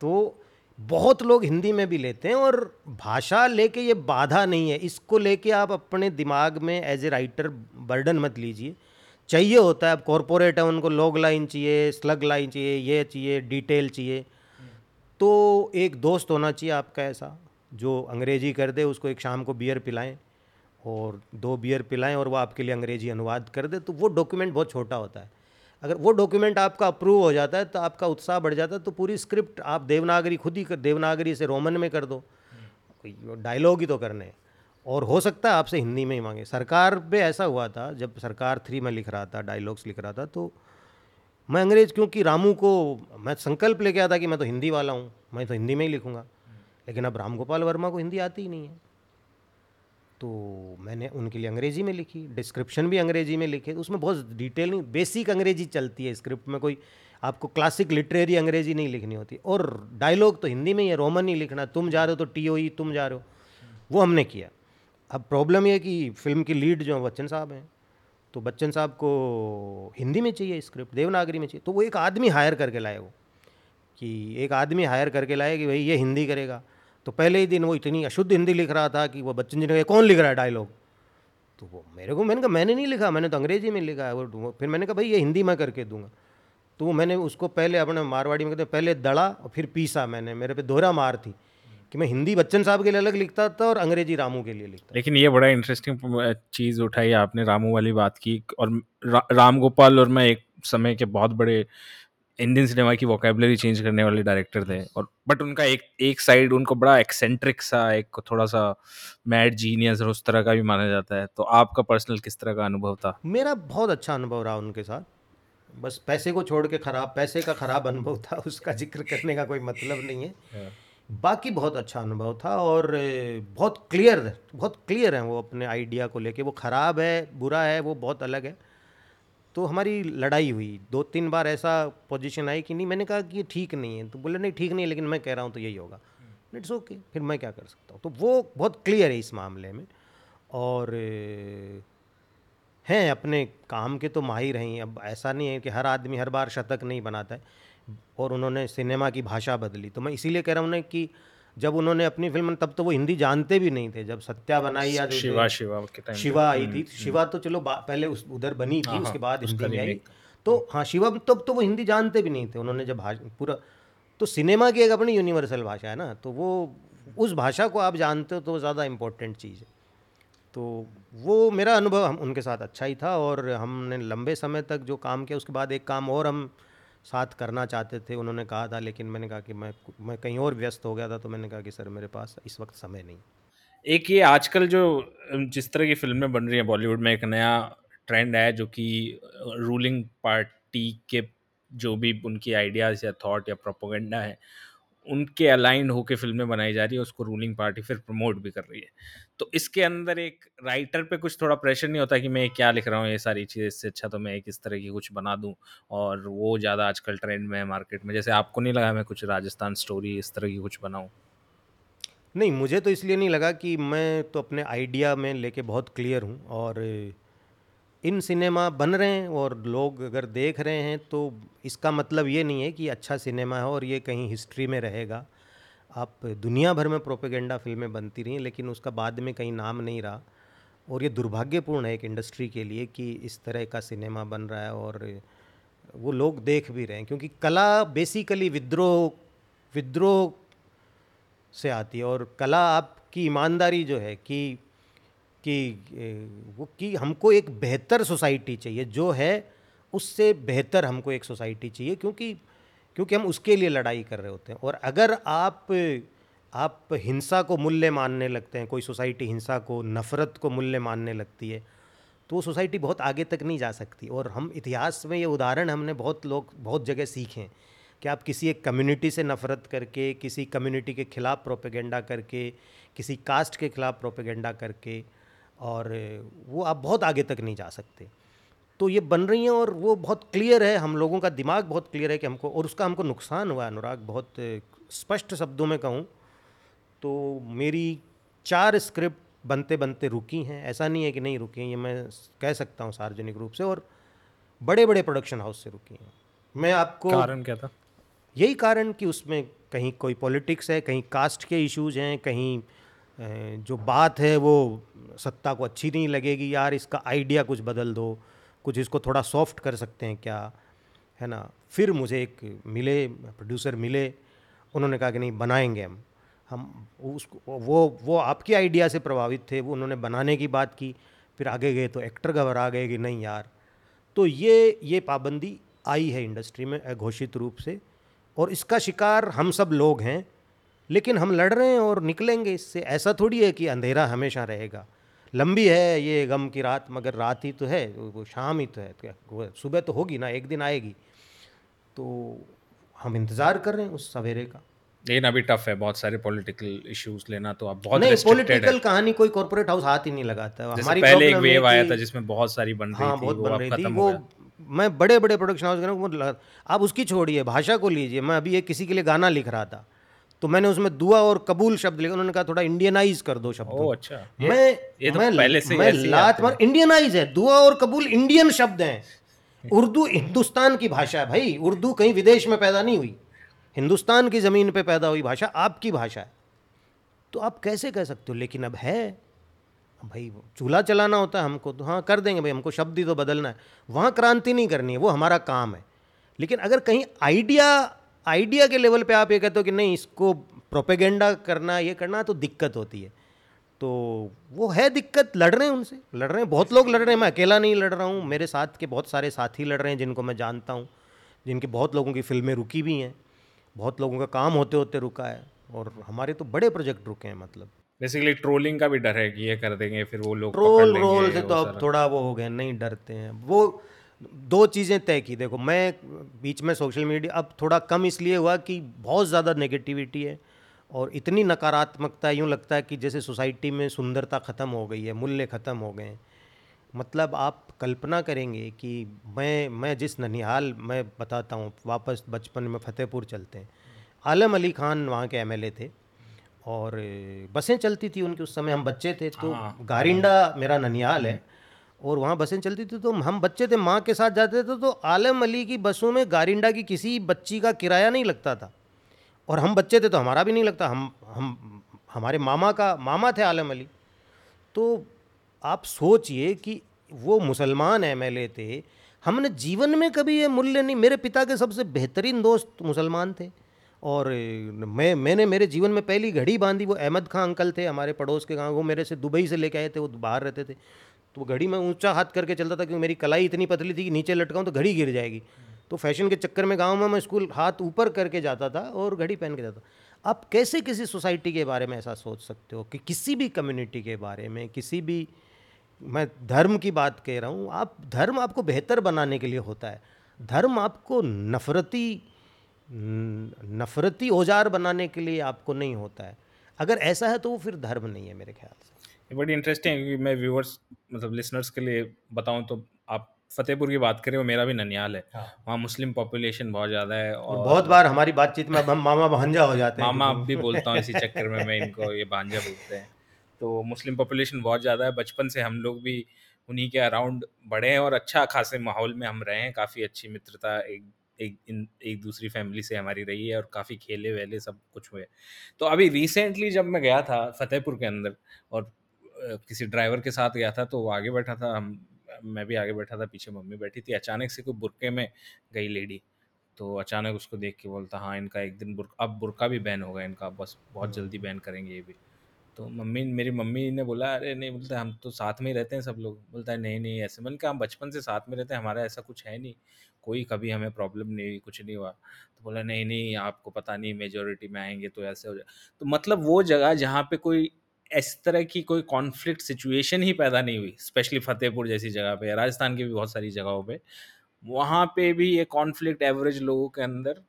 तो बहुत लोग हिंदी में भी लेते हैं और भाषा लेके ये बाधा नहीं है। इसको लेके आप अपने दिमाग में एज ए राइटर बर्डन मत लीजिए। चाहिए होता है, अब कॉरपोरेट है, उनको लॉग लाइन चाहिए स्लग लाइन चाहिए, ये चाहिए डिटेल चाहिए। तो एक दोस्त होना चाहिए आपका ऐसा, जो अंग्रेज़ी कर दे, उसको एक शाम को बियर पिलाएँ और दो बियर पिलाएँ और वो आपके लिए अंग्रेज़ी अनुवाद कर दे तो वो डॉक्यूमेंट बहुत छोटा होता है। अगर वो डॉक्यूमेंट आपका अप्रूव हो जाता है तो आपका उत्साह बढ़ जाता है तो पूरी स्क्रिप्ट आप देवनागरी, खुद ही कर, देवनागरी से रोमन में कर दो। डायलॉग ही तो करने और हो सकता है आपसे हिंदी में ही मांगे। सरकार पे ऐसा हुआ था, जब सरकार थ्री में लिख रहा था डायलॉग्स लिख रहा था तो मैं अंग्रेज़ क्योंकि रामू को मैं संकल्प लेके आया था कि मैं तो हिंदी वाला हूँ, मैं तो हिंदी में ही लिखूँगा। लेकिन अब राम गोपाल वर्मा को हिंदी आती ही नहीं है। तो मैंने उनके लिए अंग्रेज़ी में लिखी डिस्क्रिप्शन भी अंग्रेज़ी में लिखे। उसमें बहुत डिटेल नहीं बेसिक अंग्रेज़ी चलती है स्क्रिप्ट में, कोई आपको क्लासिक लिटरेरी अंग्रेज़ी नहीं लिखनी होती। और डायलॉग तो हिंदी में ही है रोमन ही लिखना, तुम जा रहे हो तो टी ओ ई तुम जा रहे हो। वो हमने किया। अब प्रॉब्लम ये कि फ़िल्म की लीड जो बच्चन साहब हैं। तो बच्चन साहब को हिंदी में चाहिए स्क्रिप्ट देवनागरी में चाहिए। तो वो एक आदमी हायर करके लाए वो, कि एक आदमी हायर करके लाए कि भाई ये हिंदी करेगा। तो पहले ही दिन वो इतनी अशुद्ध हिंदी लिख रहा था कि वो बच्चन जी ने कहा कौन लिख रहा है डायलॉग तो वो मेरे को मैंने कहा मैंने नहीं लिखा मैंने तो अंग्रेज़ी में लिखा है वो फिर मैंने कहा भाई ये हिंदी में करके दूँगा। तो वो मैंने उसको पहले अपने मारवाड़ी में कहते पहले दड़ा और फिर पीसा मैंने मेरे पे दोहरा मार थी कि मैं हिंदी बच्चन साहब के लिए अलग लिखता था और अंग्रेज़ी रामू के लिए लिखता लेकिन ये बड़ा इंटरेस्टिंग चीज़ उठाई आपने रामू वाली बात की और रा, राम गोपाल और मैं एक समय के बहुत बड़े इंडियन सिनेमा की वोकेबलरी चेंज करने वाले डायरेक्टर थे और बट उनका एक एक साइड उनको बड़ा एक्सेंट्रिक सा एक थोड़ा सा मैड जीनियस और उस तरह का भी माना जाता है। तो आपका पर्सनल किस तरह का अनुभव था? मेरा बहुत अच्छा अनुभव रहा उनके साथ। बस पैसे को छोड़ के खराब पैसे का खराब अनुभव था उसका ज़िक्र करने का कोई मतलब नहीं है। हाँ। बाकी बहुत अच्छा अनुभव था और बहुत क्लियर बहुत क्लियर है वो अपने आइडिया को लेके। वो ख़राब है बुरा है वो बहुत अलग है। तो हमारी लड़ाई हुई। दो तीन बार ऐसा पोजीशन आई कि नहीं, मैंने कहा कि ये ठीक नहीं है। तो बोले, नहीं, ठीक नहीं, लेकिन मैं कह रहा हूँ तो यही होगा। इट्स ओके फिर मैं क्या कर सकता हूँ? तो वो बहुत क्लियर है इस मामले में। और, हैं अपने काम के तो माहिर हैं। अब ऐसा नहीं है कि हर आदमी हर बार शतक नहीं बनाता है। और उन्होंने सिनेमा की भाषा बदली। तो मैं इसीलिए कह रहा हूँ ना कि जब उन्होंने अपनी फ़िल्म तब तो वो हिंदी जानते भी नहीं थे। जब सत्या बनाई या शिवा शिवा शिवा आई थी। हम्म, शिवा तो चलो पहले उस उधर बनी थी हाँ, उसके बाद हिंदी में आई। तो हाँ शिवा तब तो वो हिंदी जानते भी नहीं थे। उन्होंने जब पूरा तो सिनेमा की एक अपनी यूनिवर्सल भाषा है ना तो वो उस भाषा को आप जानते हो तो ज़्यादा इम्पोर्टेंट चीज़ है। तो वो मेरा अनुभव हम उनके साथ अच्छा ही था और हमने लंबे समय तक जो काम किया उसके बाद एक काम और हम साथ करना चाहते थे, उन्होंने कहा था, लेकिन मैंने कहा कि मैं मैं कहीं और व्यस्त हो गया था तो मैंने कहा कि सर, मेरे पास इस वक्त समय नहीं। एक ये आजकल जो, जिस तरह की फ़िल्में बन रही हैं बॉलीवुड में, एक नया ट्रेंड है, जो कि रूलिंग पार्टी के जो भी उनकी आइडियाज़ या थॉट या प्रोपोगेंडा है उनके अलाइंड होकर फ़िल्में बनाई जा रही है, उसको रूलिंग पार्टी फिर प्रमोट भी कर रही है। तो इसके अंदर एक राइटर पे कुछ थोड़ा प्रेशर नहीं होता कि मैं क्या लिख रहा हूँ, ये सारी चीज़, इससे अच्छा तो मैं एक इस तरह की कुछ बना दूँ और वो ज़्यादा आजकल ट्रेंड में है मार्केट में। जैसे आपको नहीं लगा मैं कुछ राजस्थान स्टोरी इस तरह की कुछ बनाऊँ? नहीं, मुझे तो इसलिए नहीं लगा कि मैं तो अपने आइडिया में लेके बहुत क्लियर हूँ और इन सिनेमा बन रहे हैं और लोग अगर देख रहे हैं तो इसका मतलब ये नहीं है कि अच्छा सिनेमा है और ये कहीं हिस्ट्री में रहेगा। आप दुनिया भर में प्रोपेगेंडा फ़िल्में बनती रही, लेकिन उसका बाद में कहीं नाम नहीं रहा। और ये दुर्भाग्यपूर्ण है एक इंडस्ट्री के लिए कि इस तरह का सिनेमा बन रहा है और वो लोग देख भी रहे हैं, क्योंकि कला बेसिकली विद्रोह विद्रोह से आती है। और कला आपकी ईमानदारी जो है कि कि वो कि हमको एक बेहतर सोसाइटी चाहिए, जो है उससे बेहतर हमको एक सोसाइटी चाहिए, क्योंकि क्योंकि हम उसके लिए लड़ाई कर रहे होते हैं। और अगर आप आप हिंसा को मूल्य मानने लगते हैं, कोई सोसाइटी हिंसा को, नफ़रत को मूल्य मानने लगती है तो वो सोसाइटी बहुत आगे तक नहीं जा सकती। और हम इतिहास में ये उदाहरण हमने बहुत लोग, बहुत जगह सीखे हैं कि आप किसी एक कम्युनिटी से नफ़रत करके, किसी कम्युनिटी के ख़िलाफ़ प्रोपेगेंडा करके, किसी कास्ट के ख़िलाफ़ प्रोपेगेंडा करके और वो आप बहुत आगे तक नहीं जा सकते। तो ये बन रही हैं और वो बहुत क्लियर है हम लोगों का दिमाग बहुत क्लियर है कि हमको और उसका हमको नुकसान हुआ अनुराग बहुत स्पष्ट शब्दों में कहूँ तो मेरी चार स्क्रिप्ट बनते बनते रुकी हैं। ऐसा नहीं है कि नहीं रुकी हैं ये मैं कह सकता हूँ सार्वजनिक रूप से और बड़े बड़े प्रोडक्शन हाउस से रुकी हैं। मैं आपको कारण क्या था? यही कारण कि उसमें कहीं कोई पॉलिटिक्स है कहीं कास्ट के इश्यूज़ हैं कहीं जो बात है वो सत्ता को अच्छी नहीं लगेगी, यार इसका आइडिया कुछ बदल दो, कुछ इसको थोड़ा सॉफ्ट कर सकते हैं क्या, है ना? फिर मुझे एक मिले प्रोड्यूसर मिले, उन्होंने कहा कि नहीं, बनाएँगे हम। हम उसको, वो वो आपके आइडिया से प्रभावित थे, वो उन्होंने बनाने की बात की, फिर आगे गए तो एक्टर घबरा गए कि नहीं यार। तो ये ये पाबंदी आई है इंडस्ट्री में घोषित रूप से, और इसका शिकार हम सब लोग हैं लेकिन हम लड़ रहे हैं और निकलेंगे इससे। ऐसा थोड़ी है कि अंधेरा हमेशा रहेगा। लंबी है ये गम की रात मगर रात ही तो है वो शाम ही तो है। सुबह तो होगी ना एक दिन आएगी। तो हम इंतज़ार कर रहे हैं उस सवेरे का। लेकिन अभी टफ है बहुत सारे पॉलिटिकल इश्यूज़ लेना तो अब बहुत नहीं पॉलिटिकल कहानी कोई कॉर्पोरेट हाउस हाथ ही नहीं लगाता। है हमारी पहले एक वेव आया था जिसमें बहुत सारी बन रही हाँ थी बहुत वो बन रही थी। वो मैं बड़े बड़े प्रोडक्शन हाउस आप उसकी छोड़िए भाषा को लीजिए। मैं अभी एक किसी के लिए गाना लिख रहा था। तो मैंने उसमें दुआ और कबूल शब्द लिखा उन्होंने कहा थोड़ा इंडियनाइज कर दो शब्द अच्छा। ये- मैं ये तो मैं पहले से मैं लात मार इंडियनाइज है दुआ और कबूल इंडियन शब्द हैं। उर्दू हिंदुस्तान की भाषा है भाई। उर्दू कहीं विदेश में पैदा नहीं हुई। हिंदुस्तान की ज़मीन पे पैदा हुई भाषा आपकी भाषा है। तो आप कैसे कह सकते हो? लेकिन अब है। भाई वो चूल्हा चलाना होता है हमको तो हाँ कर देंगे भाई। हमको शब्द ही तो बदलना है। वहाँ क्रांति नहीं करनी है वो हमारा काम है। लेकिन अगर कहीं आइडिया आइडिया के लेवल पे आप ये कहते हो कि नहीं इसको प्रोपेगेंडा करना ये करना तो दिक्कत होती है। तो वो है दिक्कत लड़ रहे हैं उनसे। लड़ रहे हैं बहुत लोग लड़ रहे हैं। मैं अकेला नहीं लड़ रहा हूँ। मेरे साथ के बहुत सारे साथी लड़ रहे हैं जिनको मैं जानता हूँ जिनकी बहुत लोगों की फ़िल्में रुकी भी हैं। बहुत लोगों का काम होते होते रुका है और हमारे तो बड़े प्रोजेक्ट रुके हैं मतलब। बेसिकली ट्रोलिंग का भी डर है कि ये कर देंगे फिर वो लोग ट्रोल रोल से तो अब थोड़ा वो हो गया नहीं डरते हैं। वो दो चीज़ें तय की। देखो मैं बीच में सोशल मीडिया अब थोड़ा कम इसलिए हुआ कि बहुत ज़्यादा नेगेटिविटी है और इतनी नकारात्मकता यूँ लगता है कि जैसे सोसाइटी में सुंदरता ख़त्म हो गई है मूल्य ख़त्म हो गए हैं। मतलब आप कल्पना करेंगे कि मैं मैं जिस ननिहाल मैं बताता हूँ वापस बचपन में फतेहपुर चलते हैं। आलम अली खान वहाँ के एमएलए थे और बसें चलती थी उनके उस समय हम बच्चे थे तो गारिंडा मेरा ननिहाल है। और वहाँ बसें चलती थी तो हम बच्चे थे, माँ के साथ जाते थे तो आलम अली की बसों में गारिंडा की किसी बच्ची का किराया नहीं लगता था। और हम बच्चे थे तो हमारा भी नहीं लगता। हम हम, हमारे मामा का, मामा थे आलम अली। तो आप सोचिए कि वो मुसलमान एम एल थे। हमने जीवन में कभी ये मूल्य नहीं, मेरे पिता के सबसे बेहतरीन दोस्त मुसलमान थे। और मैं, मैंने मेरे जीवन में पहली घड़ी बांधी, वो अहमद खां अंकल थे, हमारे पड़ोस के गाँव, वो मेरे से दुबई से लेके आए थे, वो बाहर रहते थे। तो घड़ी में ऊँचा हाथ करके चलता था क्योंकि मेरी कलाई इतनी पतली थी कि नीचे लटकाऊँ तो घड़ी गिर जाएगी। तो फ़ैशन के चक्कर में गाँव में मैं स्कूल हाथ ऊपर करके जाता था और घड़ी पहन के जाता आप कैसे किसी सोसाइटी के बारे में ऐसा सोच सकते हो कि किसी भी कम्युनिटी के बारे में, किसी भी, मैं धर्म की बात कह रहा हूँ, आप, धर्म आपको बेहतर बनाने के लिए होता है। धर्म आपको नफ़रती नफ़रती औज़ार बनाने के लिए आपको नहीं होता है। अगर ऐसा है तो वो फिर धर्म नहीं है मेरे ख्याल से। बड़ी इंटरेस्टिंग है क्योंकि मैं व्यूअर्स मतलब लिसनर्स के लिए बताऊँ तो आप फतेहपुर की बात करें वो मेरा भी ननियाल है। हाँ। वहाँ मुस्लिम पॉपुलेशन बहुत ज़्यादा है और बहुत बार हमारी बातचीत में अब हम मामा भांजा हो जाते हैं। मामा अब भी बोलता हूँ इसी चक्कर में मैं इनको ये भांजा बोलते हैं। तो मुस्लिम पॉपुलेशन बहुत ज़्यादा है। बचपन से हम लोग भी उन्हीं के अराउंड बड़े हैं और अच्छा खासे माहौल में हम रहे हैं। काफ़ी अच्छी मित्रता एक एक इन एक दूसरी फैमिली से हमारी रही है और काफ़ी खेले वेले सब कुछ हुए। तो अभी रिसेंटली जब मैं गया था फतेहपुर के अंदर और किसी ड्राइवर के साथ गया था तो वो आगे बैठा था हम मैं भी आगे बैठा था पीछे मम्मी बैठी थी। अचानक से कोई बुरके में गई लेडी तो अचानक उसको देख के बोलता हाँ इनका एक दिन बुर अब बुरका भी बैन होगा इनका बस बहुत जल्दी बैन करेंगे ये भी। तो मम्मी मेरी मम्मी ने बोला अरे नहीं बोलता हम तो साथ में ही रहते हैं सब लोग। बोलता है नहीं नहीं ऐसे मैंने कहा हम बचपन से साथ में रहते हैं हमारा ऐसा कुछ है नहीं। कोई कभी हमें प्रॉब्लम नहीं हुई कुछ नहीं हुआ। तो बोला नहीं नहीं आपको पता नहीं मेजोरिटी में आएँगे तो ऐसे हो जाए तो मतलब वो जगह जहाँ पे कोई इस तरह की कोई कॉन्फ्लिक्ट सिचुएशन ही पैदा नहीं हुई स्पेशली फतेहपुर जैसी जगह पे राजस्थान की भी बहुत सारी जगहों पे। वहाँ पे भी ये कॉन्फ्लिक्ट एवरेज लोगों के अंदर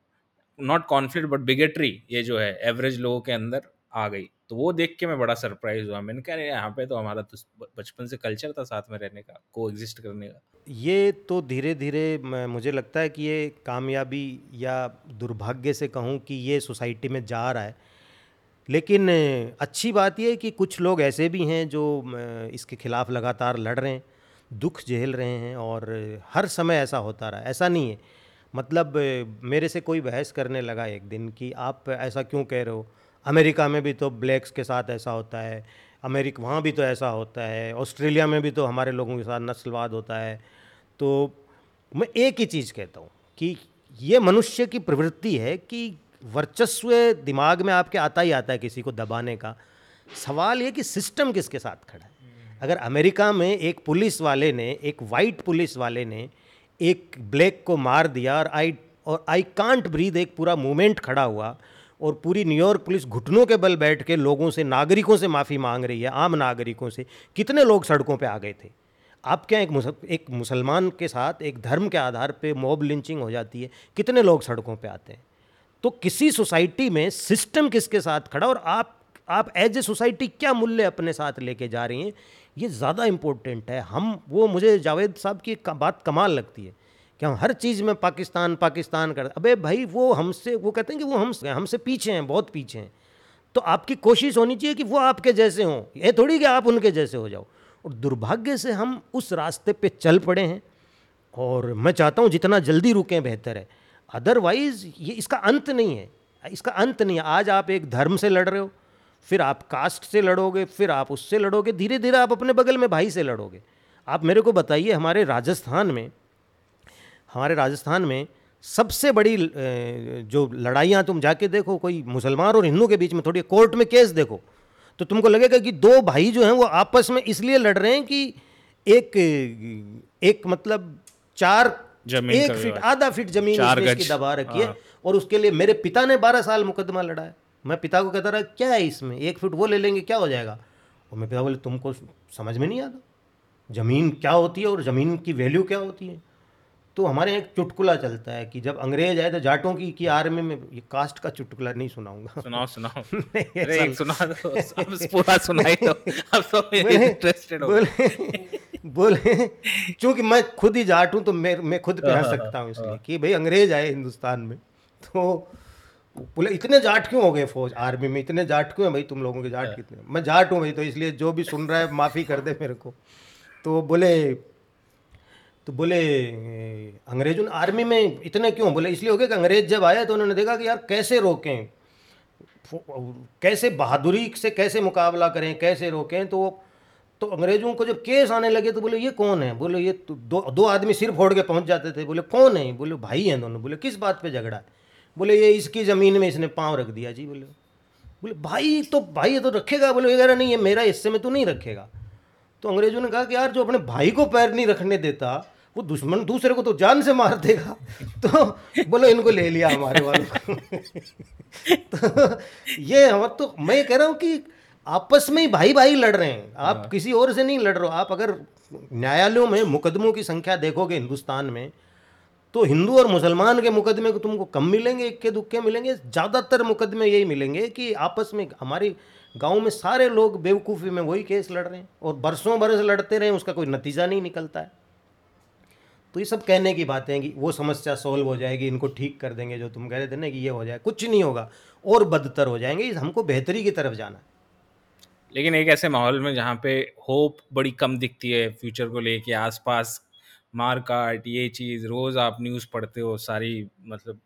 नॉट कॉन्फ्लिक्ट बट बिगेटरी ये जो है एवरेज लोगों के अंदर आ गई। तो वो देख के मैं बड़ा सरप्राइज़ हुआ। मैंने कहा यहाँ पे तो हमारा तो बचपन से कल्चर था साथ में रहने का को एग्जिस्ट करने का। ये तो धीरे धीरे मुझे लगता है कि ये कामयाबी या दुर्भाग्य से कहूँ कि ये सोसाइटी में जा रहा है। लेकिन अच्छी बात यह कि कुछ लोग ऐसे भी हैं जो इसके खिलाफ़ लगातार लड़ रहे हैं, दुख झेल रहे हैं और हर समय ऐसा होता रहा ऐसा नहीं है। मतलब मेरे से कोई बहस करने लगा एक दिन कि आप ऐसा क्यों कह रहे हो? अमेरिका में भी तो ब्लैक्स के साथ ऐसा होता है, अमेरिका, वहाँ भी तो ऐसा होता है, ऑस्ट्रेलिया में भी तो हमारे लोगों के साथ नस्लवाद होता है। तो मैं एक ही चीज़ कहता हूँ कि ये मनुष्य की प्रवृत्ति है कि वर्चस्व दिमाग में आपके आता ही आता है किसी को दबाने का। सवाल ये कि सिस्टम किसके साथ खड़ा है? अगर अमेरिका में एक पुलिस वाले ने एक वाइट पुलिस वाले ने एक ब्लैक को मार दिया और आई और आई कांट ब्रीद एक पूरा मूवमेंट खड़ा हुआ और पूरी न्यूयॉर्क पुलिस घुटनों के बल बैठ के लोगों से नागरिकों से माफ़ी मांग रही है आम नागरिकों से कितने लोग सड़कों पे आ गए थे? आपके यहाँ एक मुसल, एक मुसलमान के साथ एक धर्म के आधार पे मॉब लिंचिंग हो जाती है? कितने लोग सड़कों पे आते हैं? तो किसी सोसाइटी में सिस्टम किसके साथ खड़ा और आप आप एज ए सोसाइटी क्या मूल्य अपने साथ लेके जा रही हैं? ये ज़्यादा इम्पोर्टेंट है। हम, वो मुझे जावेद साहब की बात कमाल लगती है कि हम हर चीज़ में पाकिस्तान पाकिस्तान कर, अबे भाई वो हमसे, वो कहते हैं कि वो हम हमसे पीछे हैं, बहुत पीछे हैं। तो आपकी कोशिश होनी चाहिए कि वो आपके जैसे हों। ये थोड़ी कि आप उनके जैसे हो जाओ। और दुर्भाग्य से हम उस रास्ते पे चल पड़े हैं। और मैं चाहता हूँ जितना जल्दी रुकें बेहतर है। अदरवाइज़ ये इसका अंत नहीं है। इसका अंत नहीं है। आज आप एक धर्म से लड़ रहे हो, फिर आप कास्ट से लड़ोगे, फिर आप उससे लड़ोगे धीरे धीरे आप अपने बगल में भाई से लड़ोगे। आप मेरे को बताइए, हमारे राजस्थान में, हमारे राजस्थान में सबसे बड़ी जो लड़ाइयाँ तुम जाके देखो, कोई मुसलमान और हिंदू के बीच में थोड़ी कोर्ट में केस देखो तो तुमको लगेगा कि दो भाई जो हैं वो आपस में इसलिए लड़ रहे हैं कि एक एक मतलब चार एक फीट आधा फीट ज़मीन की दबा रखी है। हाँ। और उसके लिए मेरे पिता ने बारह साल मुकदमा लड़ा है। मैं पिता को कहता रहा क्या है इसमें? एक फीट वो ले लेंगे क्या हो जाएगा? और मैं पिता बोले तुमको समझ में नहीं आता। ज़मीन क्या होती है और ज़मीन की वैल्यू क्या होती है? तो हमारे एक चुटकुला चलता है कि जब अंग्रेज़ आए तो जाटों की की आर्मी में ये कास्ट का चुटकुला नहीं सुनाऊँगा। सुनाओ सुनाओ। अरे एक सुना दो अब पूरा सुनाई दो। अब तो इंटरेस्टेड हो बोले बोले क्योंकि मैं खुद ही जाट हूँ तो मैं मैं खुद कह हाँ, हाँ, सकता हूँ इसलिए हाँ। कि भाई अंग्रेज़ आए हिंदुस्तान में तो बोले इतने जाट क्यों हो गए फौज आर्मी में? इतने जाट क्यों है भाई तुम लोगों के जाट कितने? मैं जाट हूँ भाई तो इसलिए जो भी सुन रहा है माफ़ी कर दे मेरे को। तो बोले तो बोले अंग्रेज़ों ने आर्मी में इतने क्यों, बोले, इसलिए हो गया कि अंग्रेज़ जब आया तो उन्होंने देखा कि यार कैसे रोकें? कैसे बहादुरी से कैसे मुकाबला करें, कैसे रोकें? तो तो अंग्रेज़ों को जब केस आने लगे तो बोले, ये कौन है? बोले, ये तो दो दो आदमी सिर फोड़ के पहुँच जाते थे। बोले, कौन है? बोले, भाई हैं दोनों। बोले, किस बात पे झगड़ा है? बोले, ये इसकी ज़मीन में इसने पाँव रख दिया। जी बोले बोले, भाई तो भाई ये तो रखेगा। बोले वगैरह नहीं, ये मेरा हिस्से में तो नहीं रखेगा। तो अंग्रेज़ों ने कहा कि यार जो अपने भाई को पैर नहीं रखने देता वो दुश्मन दूसरे को तो जान से मार देगा। तो बोलो इनको ले लिया हमारे वालों तो ये हम तो मैं कह रहा हूँ कि आपस में ही भाई भाई लड़ रहे हैं। आप हाँ। किसी और से नहीं लड़ रहे हो। आप अगर न्यायालयों में मुकदमों की संख्या देखोगे हिंदुस्तान में तो हिंदू और मुसलमान के मुकदमे को तुमको कम मिलेंगे इक्के दुक्के मिलेंगे। ज़्यादातर मुकदमे यही मिलेंगे कि आपस में हमारी गाँव में सारे लोग बेवकूफ़ी में वही केस लड़ रहे हैं और बरसों बरस लड़ते रहे उसका कोई नतीजा नहीं निकलता है। तो ये सब कहने की बातें हैं कि वो समस्या सॉल्व हो जाएगी, इनको ठीक कर देंगे, जो तुम कह रहे थे ना कि ये हो जाए, कुछ नहीं होगा, और बदतर हो जाएँगे हमको बेहतरी की तरफ़ जाना है। लेकिन एक ऐसे माहौल में जहाँ पे होप बड़ी कम दिखती है फ्यूचर को लेके, आसपास मार काट, ये चीज़, रोज़ आप न्यूज़ पढ़ते हो, सारी मतलब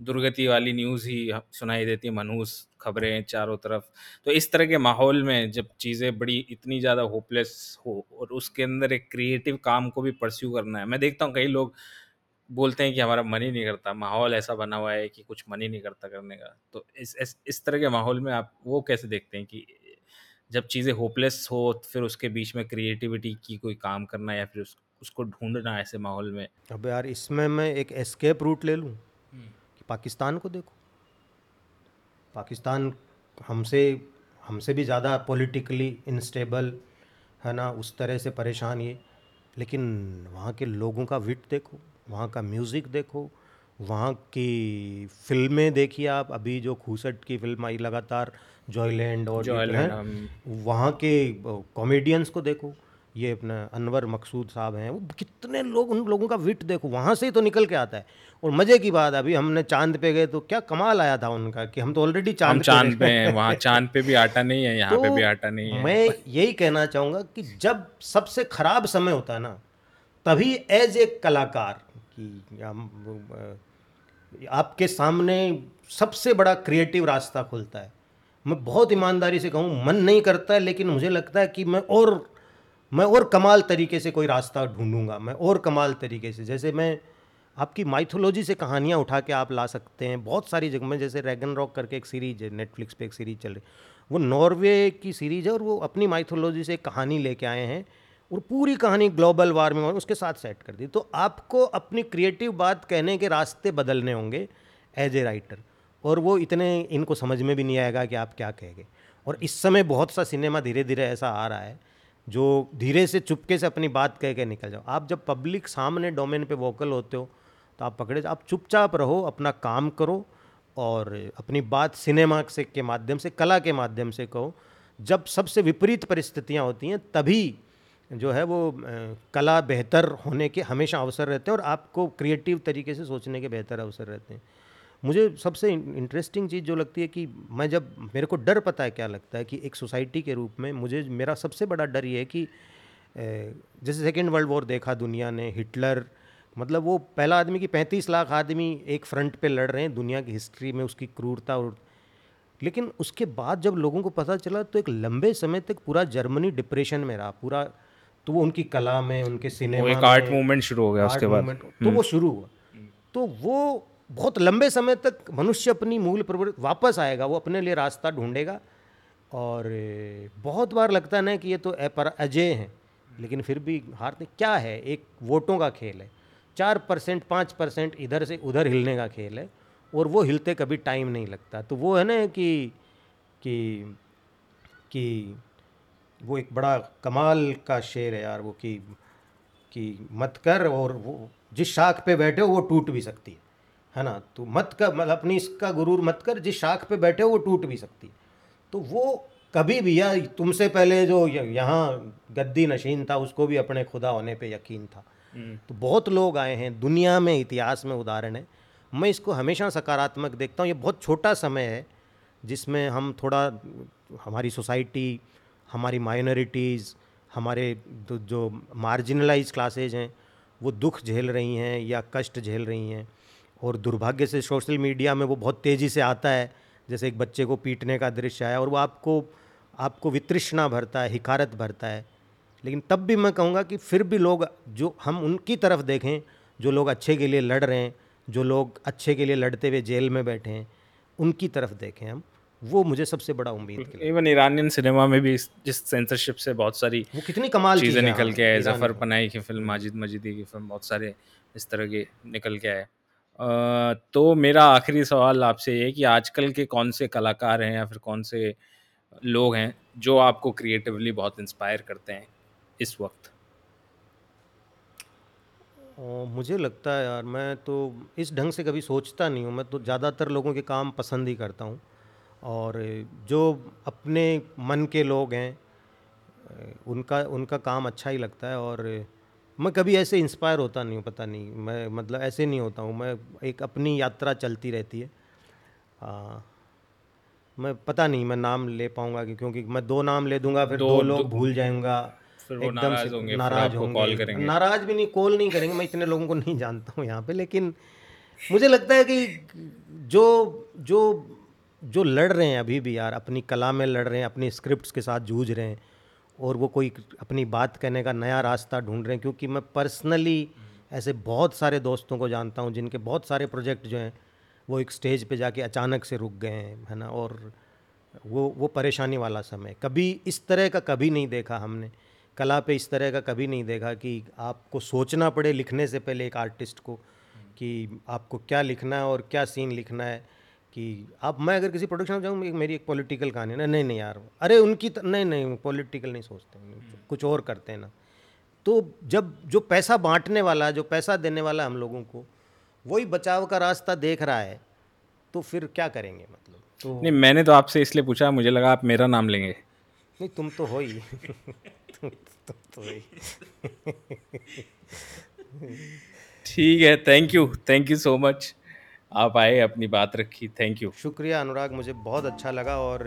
दुर्गति वाली न्यूज़ ही सुनाई देती है मनहूस खबरें चारों तरफ़। तो इस तरह के माहौल में जब चीज़ें बड़ी इतनी ज़्यादा होपलेस हो और उसके अंदर एक क्रिएटिव काम को भी परस्यू करना है। मैं देखता हूँ कई लोग बोलते हैं कि हमारा मन ही नहीं करता माहौल ऐसा बना हुआ है कि कुछ मन ही नहीं करता करने का। तो इस इस, इस तरह के माहौल में आप वो कैसे देखते हैं कि जब चीज़ें होपलेस हो फिर उसके बीच में क्रिएटिविटी की कोई काम करना या फिर उस, उसको ढूंढना ऐसे माहौल में? अब यार इसमें मैं एक एस्केप रूट ले लूँ। पाकिस्तान को देखो। पाकिस्तान हमसे हमसे भी ज़्यादा पॉलिटिकली इनस्टेबल है ना उस तरह से परेशान ये। लेकिन वहाँ के लोगों का विट देखो वहाँ का म्यूज़िक देखो वहाँ की फ़िल्में देखिए आप अभी जो खूसट की फ़िल्म आई लगातार जॉयलैंड और हैं वहाँ के कॉमेडियंस को देखो। ये अपना अनवर मकसूद साहब हैं वो कितने लोग उन लोगों का विट देखो वहाँ से ही तो निकल के आता है। और मज़े की बात अभी हमने चाँद पे गए तो क्या कमाल आया था उनका कि हम तो ऑलरेडी चाँद चाँद पे हैं वहाँ चाँद पे भी आटा नहीं है यहाँ तो पे भी आटा नहीं है। मैं यही कहना चाहूँगा कि जब सबसे ख़राब समय होता है ना तभी एज ए कलाकार कि आपके सामने सबसे बड़ा क्रिएटिव रास्ता खुलता है। मैं बहुत ईमानदारी से कहूँ मन नहीं करता है लेकिन मुझे लगता है कि मैं और मैं और कमाल तरीके से कोई रास्ता ढूंढूँगा, मैं और कमाल तरीके से। जैसे मैं आपकी माइथोलॉजी से कहानियाँ उठा के आप ला सकते हैं, बहुत सारी जगह में जैसे रैगन रॉक करके एक सीरीज़ है नेटफ्लिक्स पे एक सीरीज़ चल रही वो नॉर्वे की सीरीज़ है और वो अपनी माइथोलॉजी से कहानी लेके आए हैं और पूरी कहानी ग्लोबल वार्मिंग और उसके साथ सेट कर दी। तो आपको अपनी क्रिएटिव बात कहने के रास्ते बदलने होंगे एज ए राइटर और वो इतने, इनको समझ में भी नहीं आएगा कि आप क्या कहेंगे। और इस समय बहुत सा सिनेमा धीरे धीरे ऐसा आ रहा है जो धीरे से चुपके से अपनी बात कह के निकल जाओ। आप जब पब्लिक सामने डोमेन पे वोकल होते हो तो आप पकड़े, आप चुपचाप रहो, अपना काम करो और अपनी बात सिनेमा से के माध्यम से, कला के माध्यम से कहो। जब सबसे विपरीत परिस्थितियाँ होती हैं, तभी जो है वो कला बेहतर होने के हमेशा अवसर रहते हैं और आपको क्रिएटिव तरीके से सोचने के बेहतर अवसर रहते हैं। मुझे सबसे इंटरेस्टिंग चीज़ जो लगती है कि मैं जब मेरे को डर पता है क्या लगता है कि एक सोसाइटी के रूप में मुझे मेरा सबसे बड़ा डर ये है कि जैसे सेकेंड वर्ल्ड वॉर देखा दुनिया ने हिटलर मतलब वो पहला आदमी की पैंतीस लाख आदमी एक फ्रंट पे लड़ रहे हैं दुनिया की हिस्ट्री में उसकी क्रूरता और लेकिन उसके बाद जब लोगों को पता चला तो एक लंबे समय तक पूरा जर्मनी डिप्रेशन में रहा पूरा तो वो उनकी कला में उनके सिनेमा एक आर्ट मूवमेंट शुरू हो गया उसके बाद तो वो हम्म। शुरू हुआ तो वो बहुत लंबे समय तक मनुष्य अपनी मूल प्रवृत्ति वापस आएगा, वो अपने लिए रास्ता ढूंढेगा। और बहुत बार लगता है ना कि ये तो अजय हैं, लेकिन फिर भी हारते क्या है? एक वोटों का खेल है। चार परसेंट, पाँच परसेंट इधर से उधर हिलने का खेल है, और वो हिलते कभी टाइम नहीं लगता। तो वो है ना कि कि कि वो एक बड़ा कमाल का शेर है यार, वो कि कि मत कर, और वो जिस शाख पे बैठे हो, वो टूट भी सकती है। है ना? तो मत कर मतलब अपनी इसका गुरूर मत कर जिस शाख पे बैठे हो वो टूट भी सकती तो वो कभी भी या तुमसे पहले जो यहाँ गद्दी नशीन था उसको भी अपने खुदा होने पे यकीन था। हम्म। तो बहुत लोग आए हैं दुनिया में इतिहास में उदाहरण है। मैं इसको हमेशा सकारात्मक देखता हूँ। ये बहुत छोटा समय है जिसमें हम थोड़ा हमारी सोसाइटी हमारी माइनॉरिटीज़ हमारे जो मार्जिनलाइज क्लासेज हैं वो दुख झेल रही हैं या कष्ट झेल रही हैं। और दुर्भाग्य से सोशल मीडिया में वो बहुत तेज़ी से आता है। जैसे एक बच्चे को पीटने का दृश्य आया और वो आपको आपको वितृष्णा भरता है हिकारत भरता है। लेकिन तब भी मैं कहूँगा कि फिर भी लोग जो हम उनकी तरफ़ देखें जो लोग अच्छे के लिए लड़ रहे हैं जो लोग अच्छे के लिए लड़ते हुए जेल में बैठे हैं उनकी तरफ़ देखें हम वो मुझे सबसे बड़ा उम्मीद इवन ईरानियन सिनेमा में भी जिस सेंसरशिप से बहुत सारी वो कितनी कमाल चीज़ें निकल के आए जफ़र पनाई की फ़िल्म माजिद मजीदी की फ़िल्म बहुत सारे इस तरह के निकल के आए। तो मेरा आखिरी सवाल आपसे ये कि आजकल के कौन से कलाकार हैं या फिर कौन से लोग हैं जो आपको क्रिएटिवली बहुत इंस्पायर करते हैं इस वक्त? मुझे लगता है यार, मैं तो इस ढंग से कभी सोचता नहीं हूँ। मैं तो ज़्यादातर लोगों के काम पसंद ही करता हूँ। और जो अपने मन के लोग हैं उनका उनका काम अच्छा ही लगता है। और मैं कभी ऐसे इंस्पायर होता नहीं हूँ पता नहीं। मैं मतलब ऐसे नहीं होता हूँ। मैं एक अपनी यात्रा चलती रहती है। आ, मैं पता नहीं मैं नाम ले पाऊँगा क्योंकि मैं दो नाम ले दूँगा फिर दो, दो लोग भूल जाऊँगा। एकदम से नाराज़ होंगे। करेंगे। नाराज़ भी नहीं कॉल नहीं करेंगे। मैं इतने लोगों को नहीं जानता हूँ यहाँ पे लेकिन मुझे लगता है कि जो जो जो लड़ रहे हैं अभी भी यार अपनी कला में लड़ रहे हैं अपनी स्क्रिप्ट्स के साथ जूझ रहे हैं और वो कोई अपनी बात कहने का नया रास्ता ढूंढ रहे हैं, क्योंकि मैं पर्सनली ऐसे बहुत सारे दोस्तों को जानता हूँ, जिनके बहुत सारे प्रोजेक्ट जो हैं, वो एक स्टेज पे जाके अचानक से रुक गए हैं, है ना? और वो वो परेशानी वाला समय। कभी इस तरह का कभी नहीं देखा हमने। कला पे इस तरह का कभी नहीं देखा कि आपको सोचना पड़े लिखने से पहले एक आर्टिस्ट को कि आपको क्या लिखना है और क्या सीन लिखना है। कि आप मैं अगर किसी प्रोडक्शन में जाऊँ मेरी एक पॉलिटिकल कहानी ना नहीं नहीं यार अरे उनकी त, नहीं नहीं पॉलिटिकल नहीं सोचते कुछ और करते हैं ना। तो जब जो पैसा बांटने वाला जो पैसा देने वाला हम लोगों को वही बचाव का रास्ता देख रहा है तो फिर क्या करेंगे मतलब? तो नहीं मैंने तो आपसे इसलिए पूछा मुझे लगा आप मेरा नाम लेंगे। नहीं तुम तो हो ही। तुम, तुम तो ही ठीक है thank you thank you so much आप आए अपनी बात रखी थैंक यू शुक्रिया अनुराग मुझे बहुत अच्छा लगा और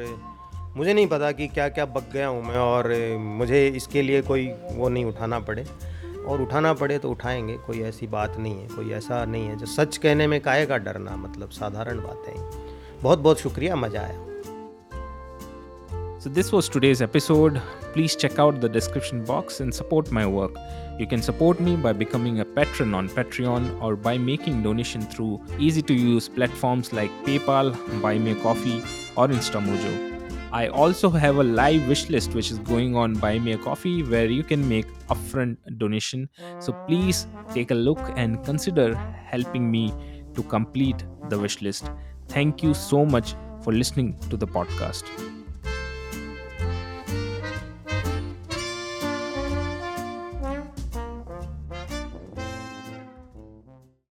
मुझे नहीं पता कि क्या क्या बक गया हूँ मैं और मुझे इसके लिए कोई वो नहीं उठाना पड़े और उठाना पड़े तो उठाएँगे कोई ऐसी बात नहीं है कोई ऐसा नहीं है जो सच कहने में काहे का डरना मतलब साधारण बात है बहुत बहुत शुक्रिया मज़ा आया So, this was today's episode. Please check out the description box and support my work. You can support me by becoming a patron on Patreon or by making donation through easy to use platforms like PayPal, Buy Me a Coffee, or InstaMojo. I also have a live wish list which is going on Buy Me a Coffee where you can make upfront donation. So please take a look and consider helping me to complete the wish list. Thank you so much for listening to the podcast.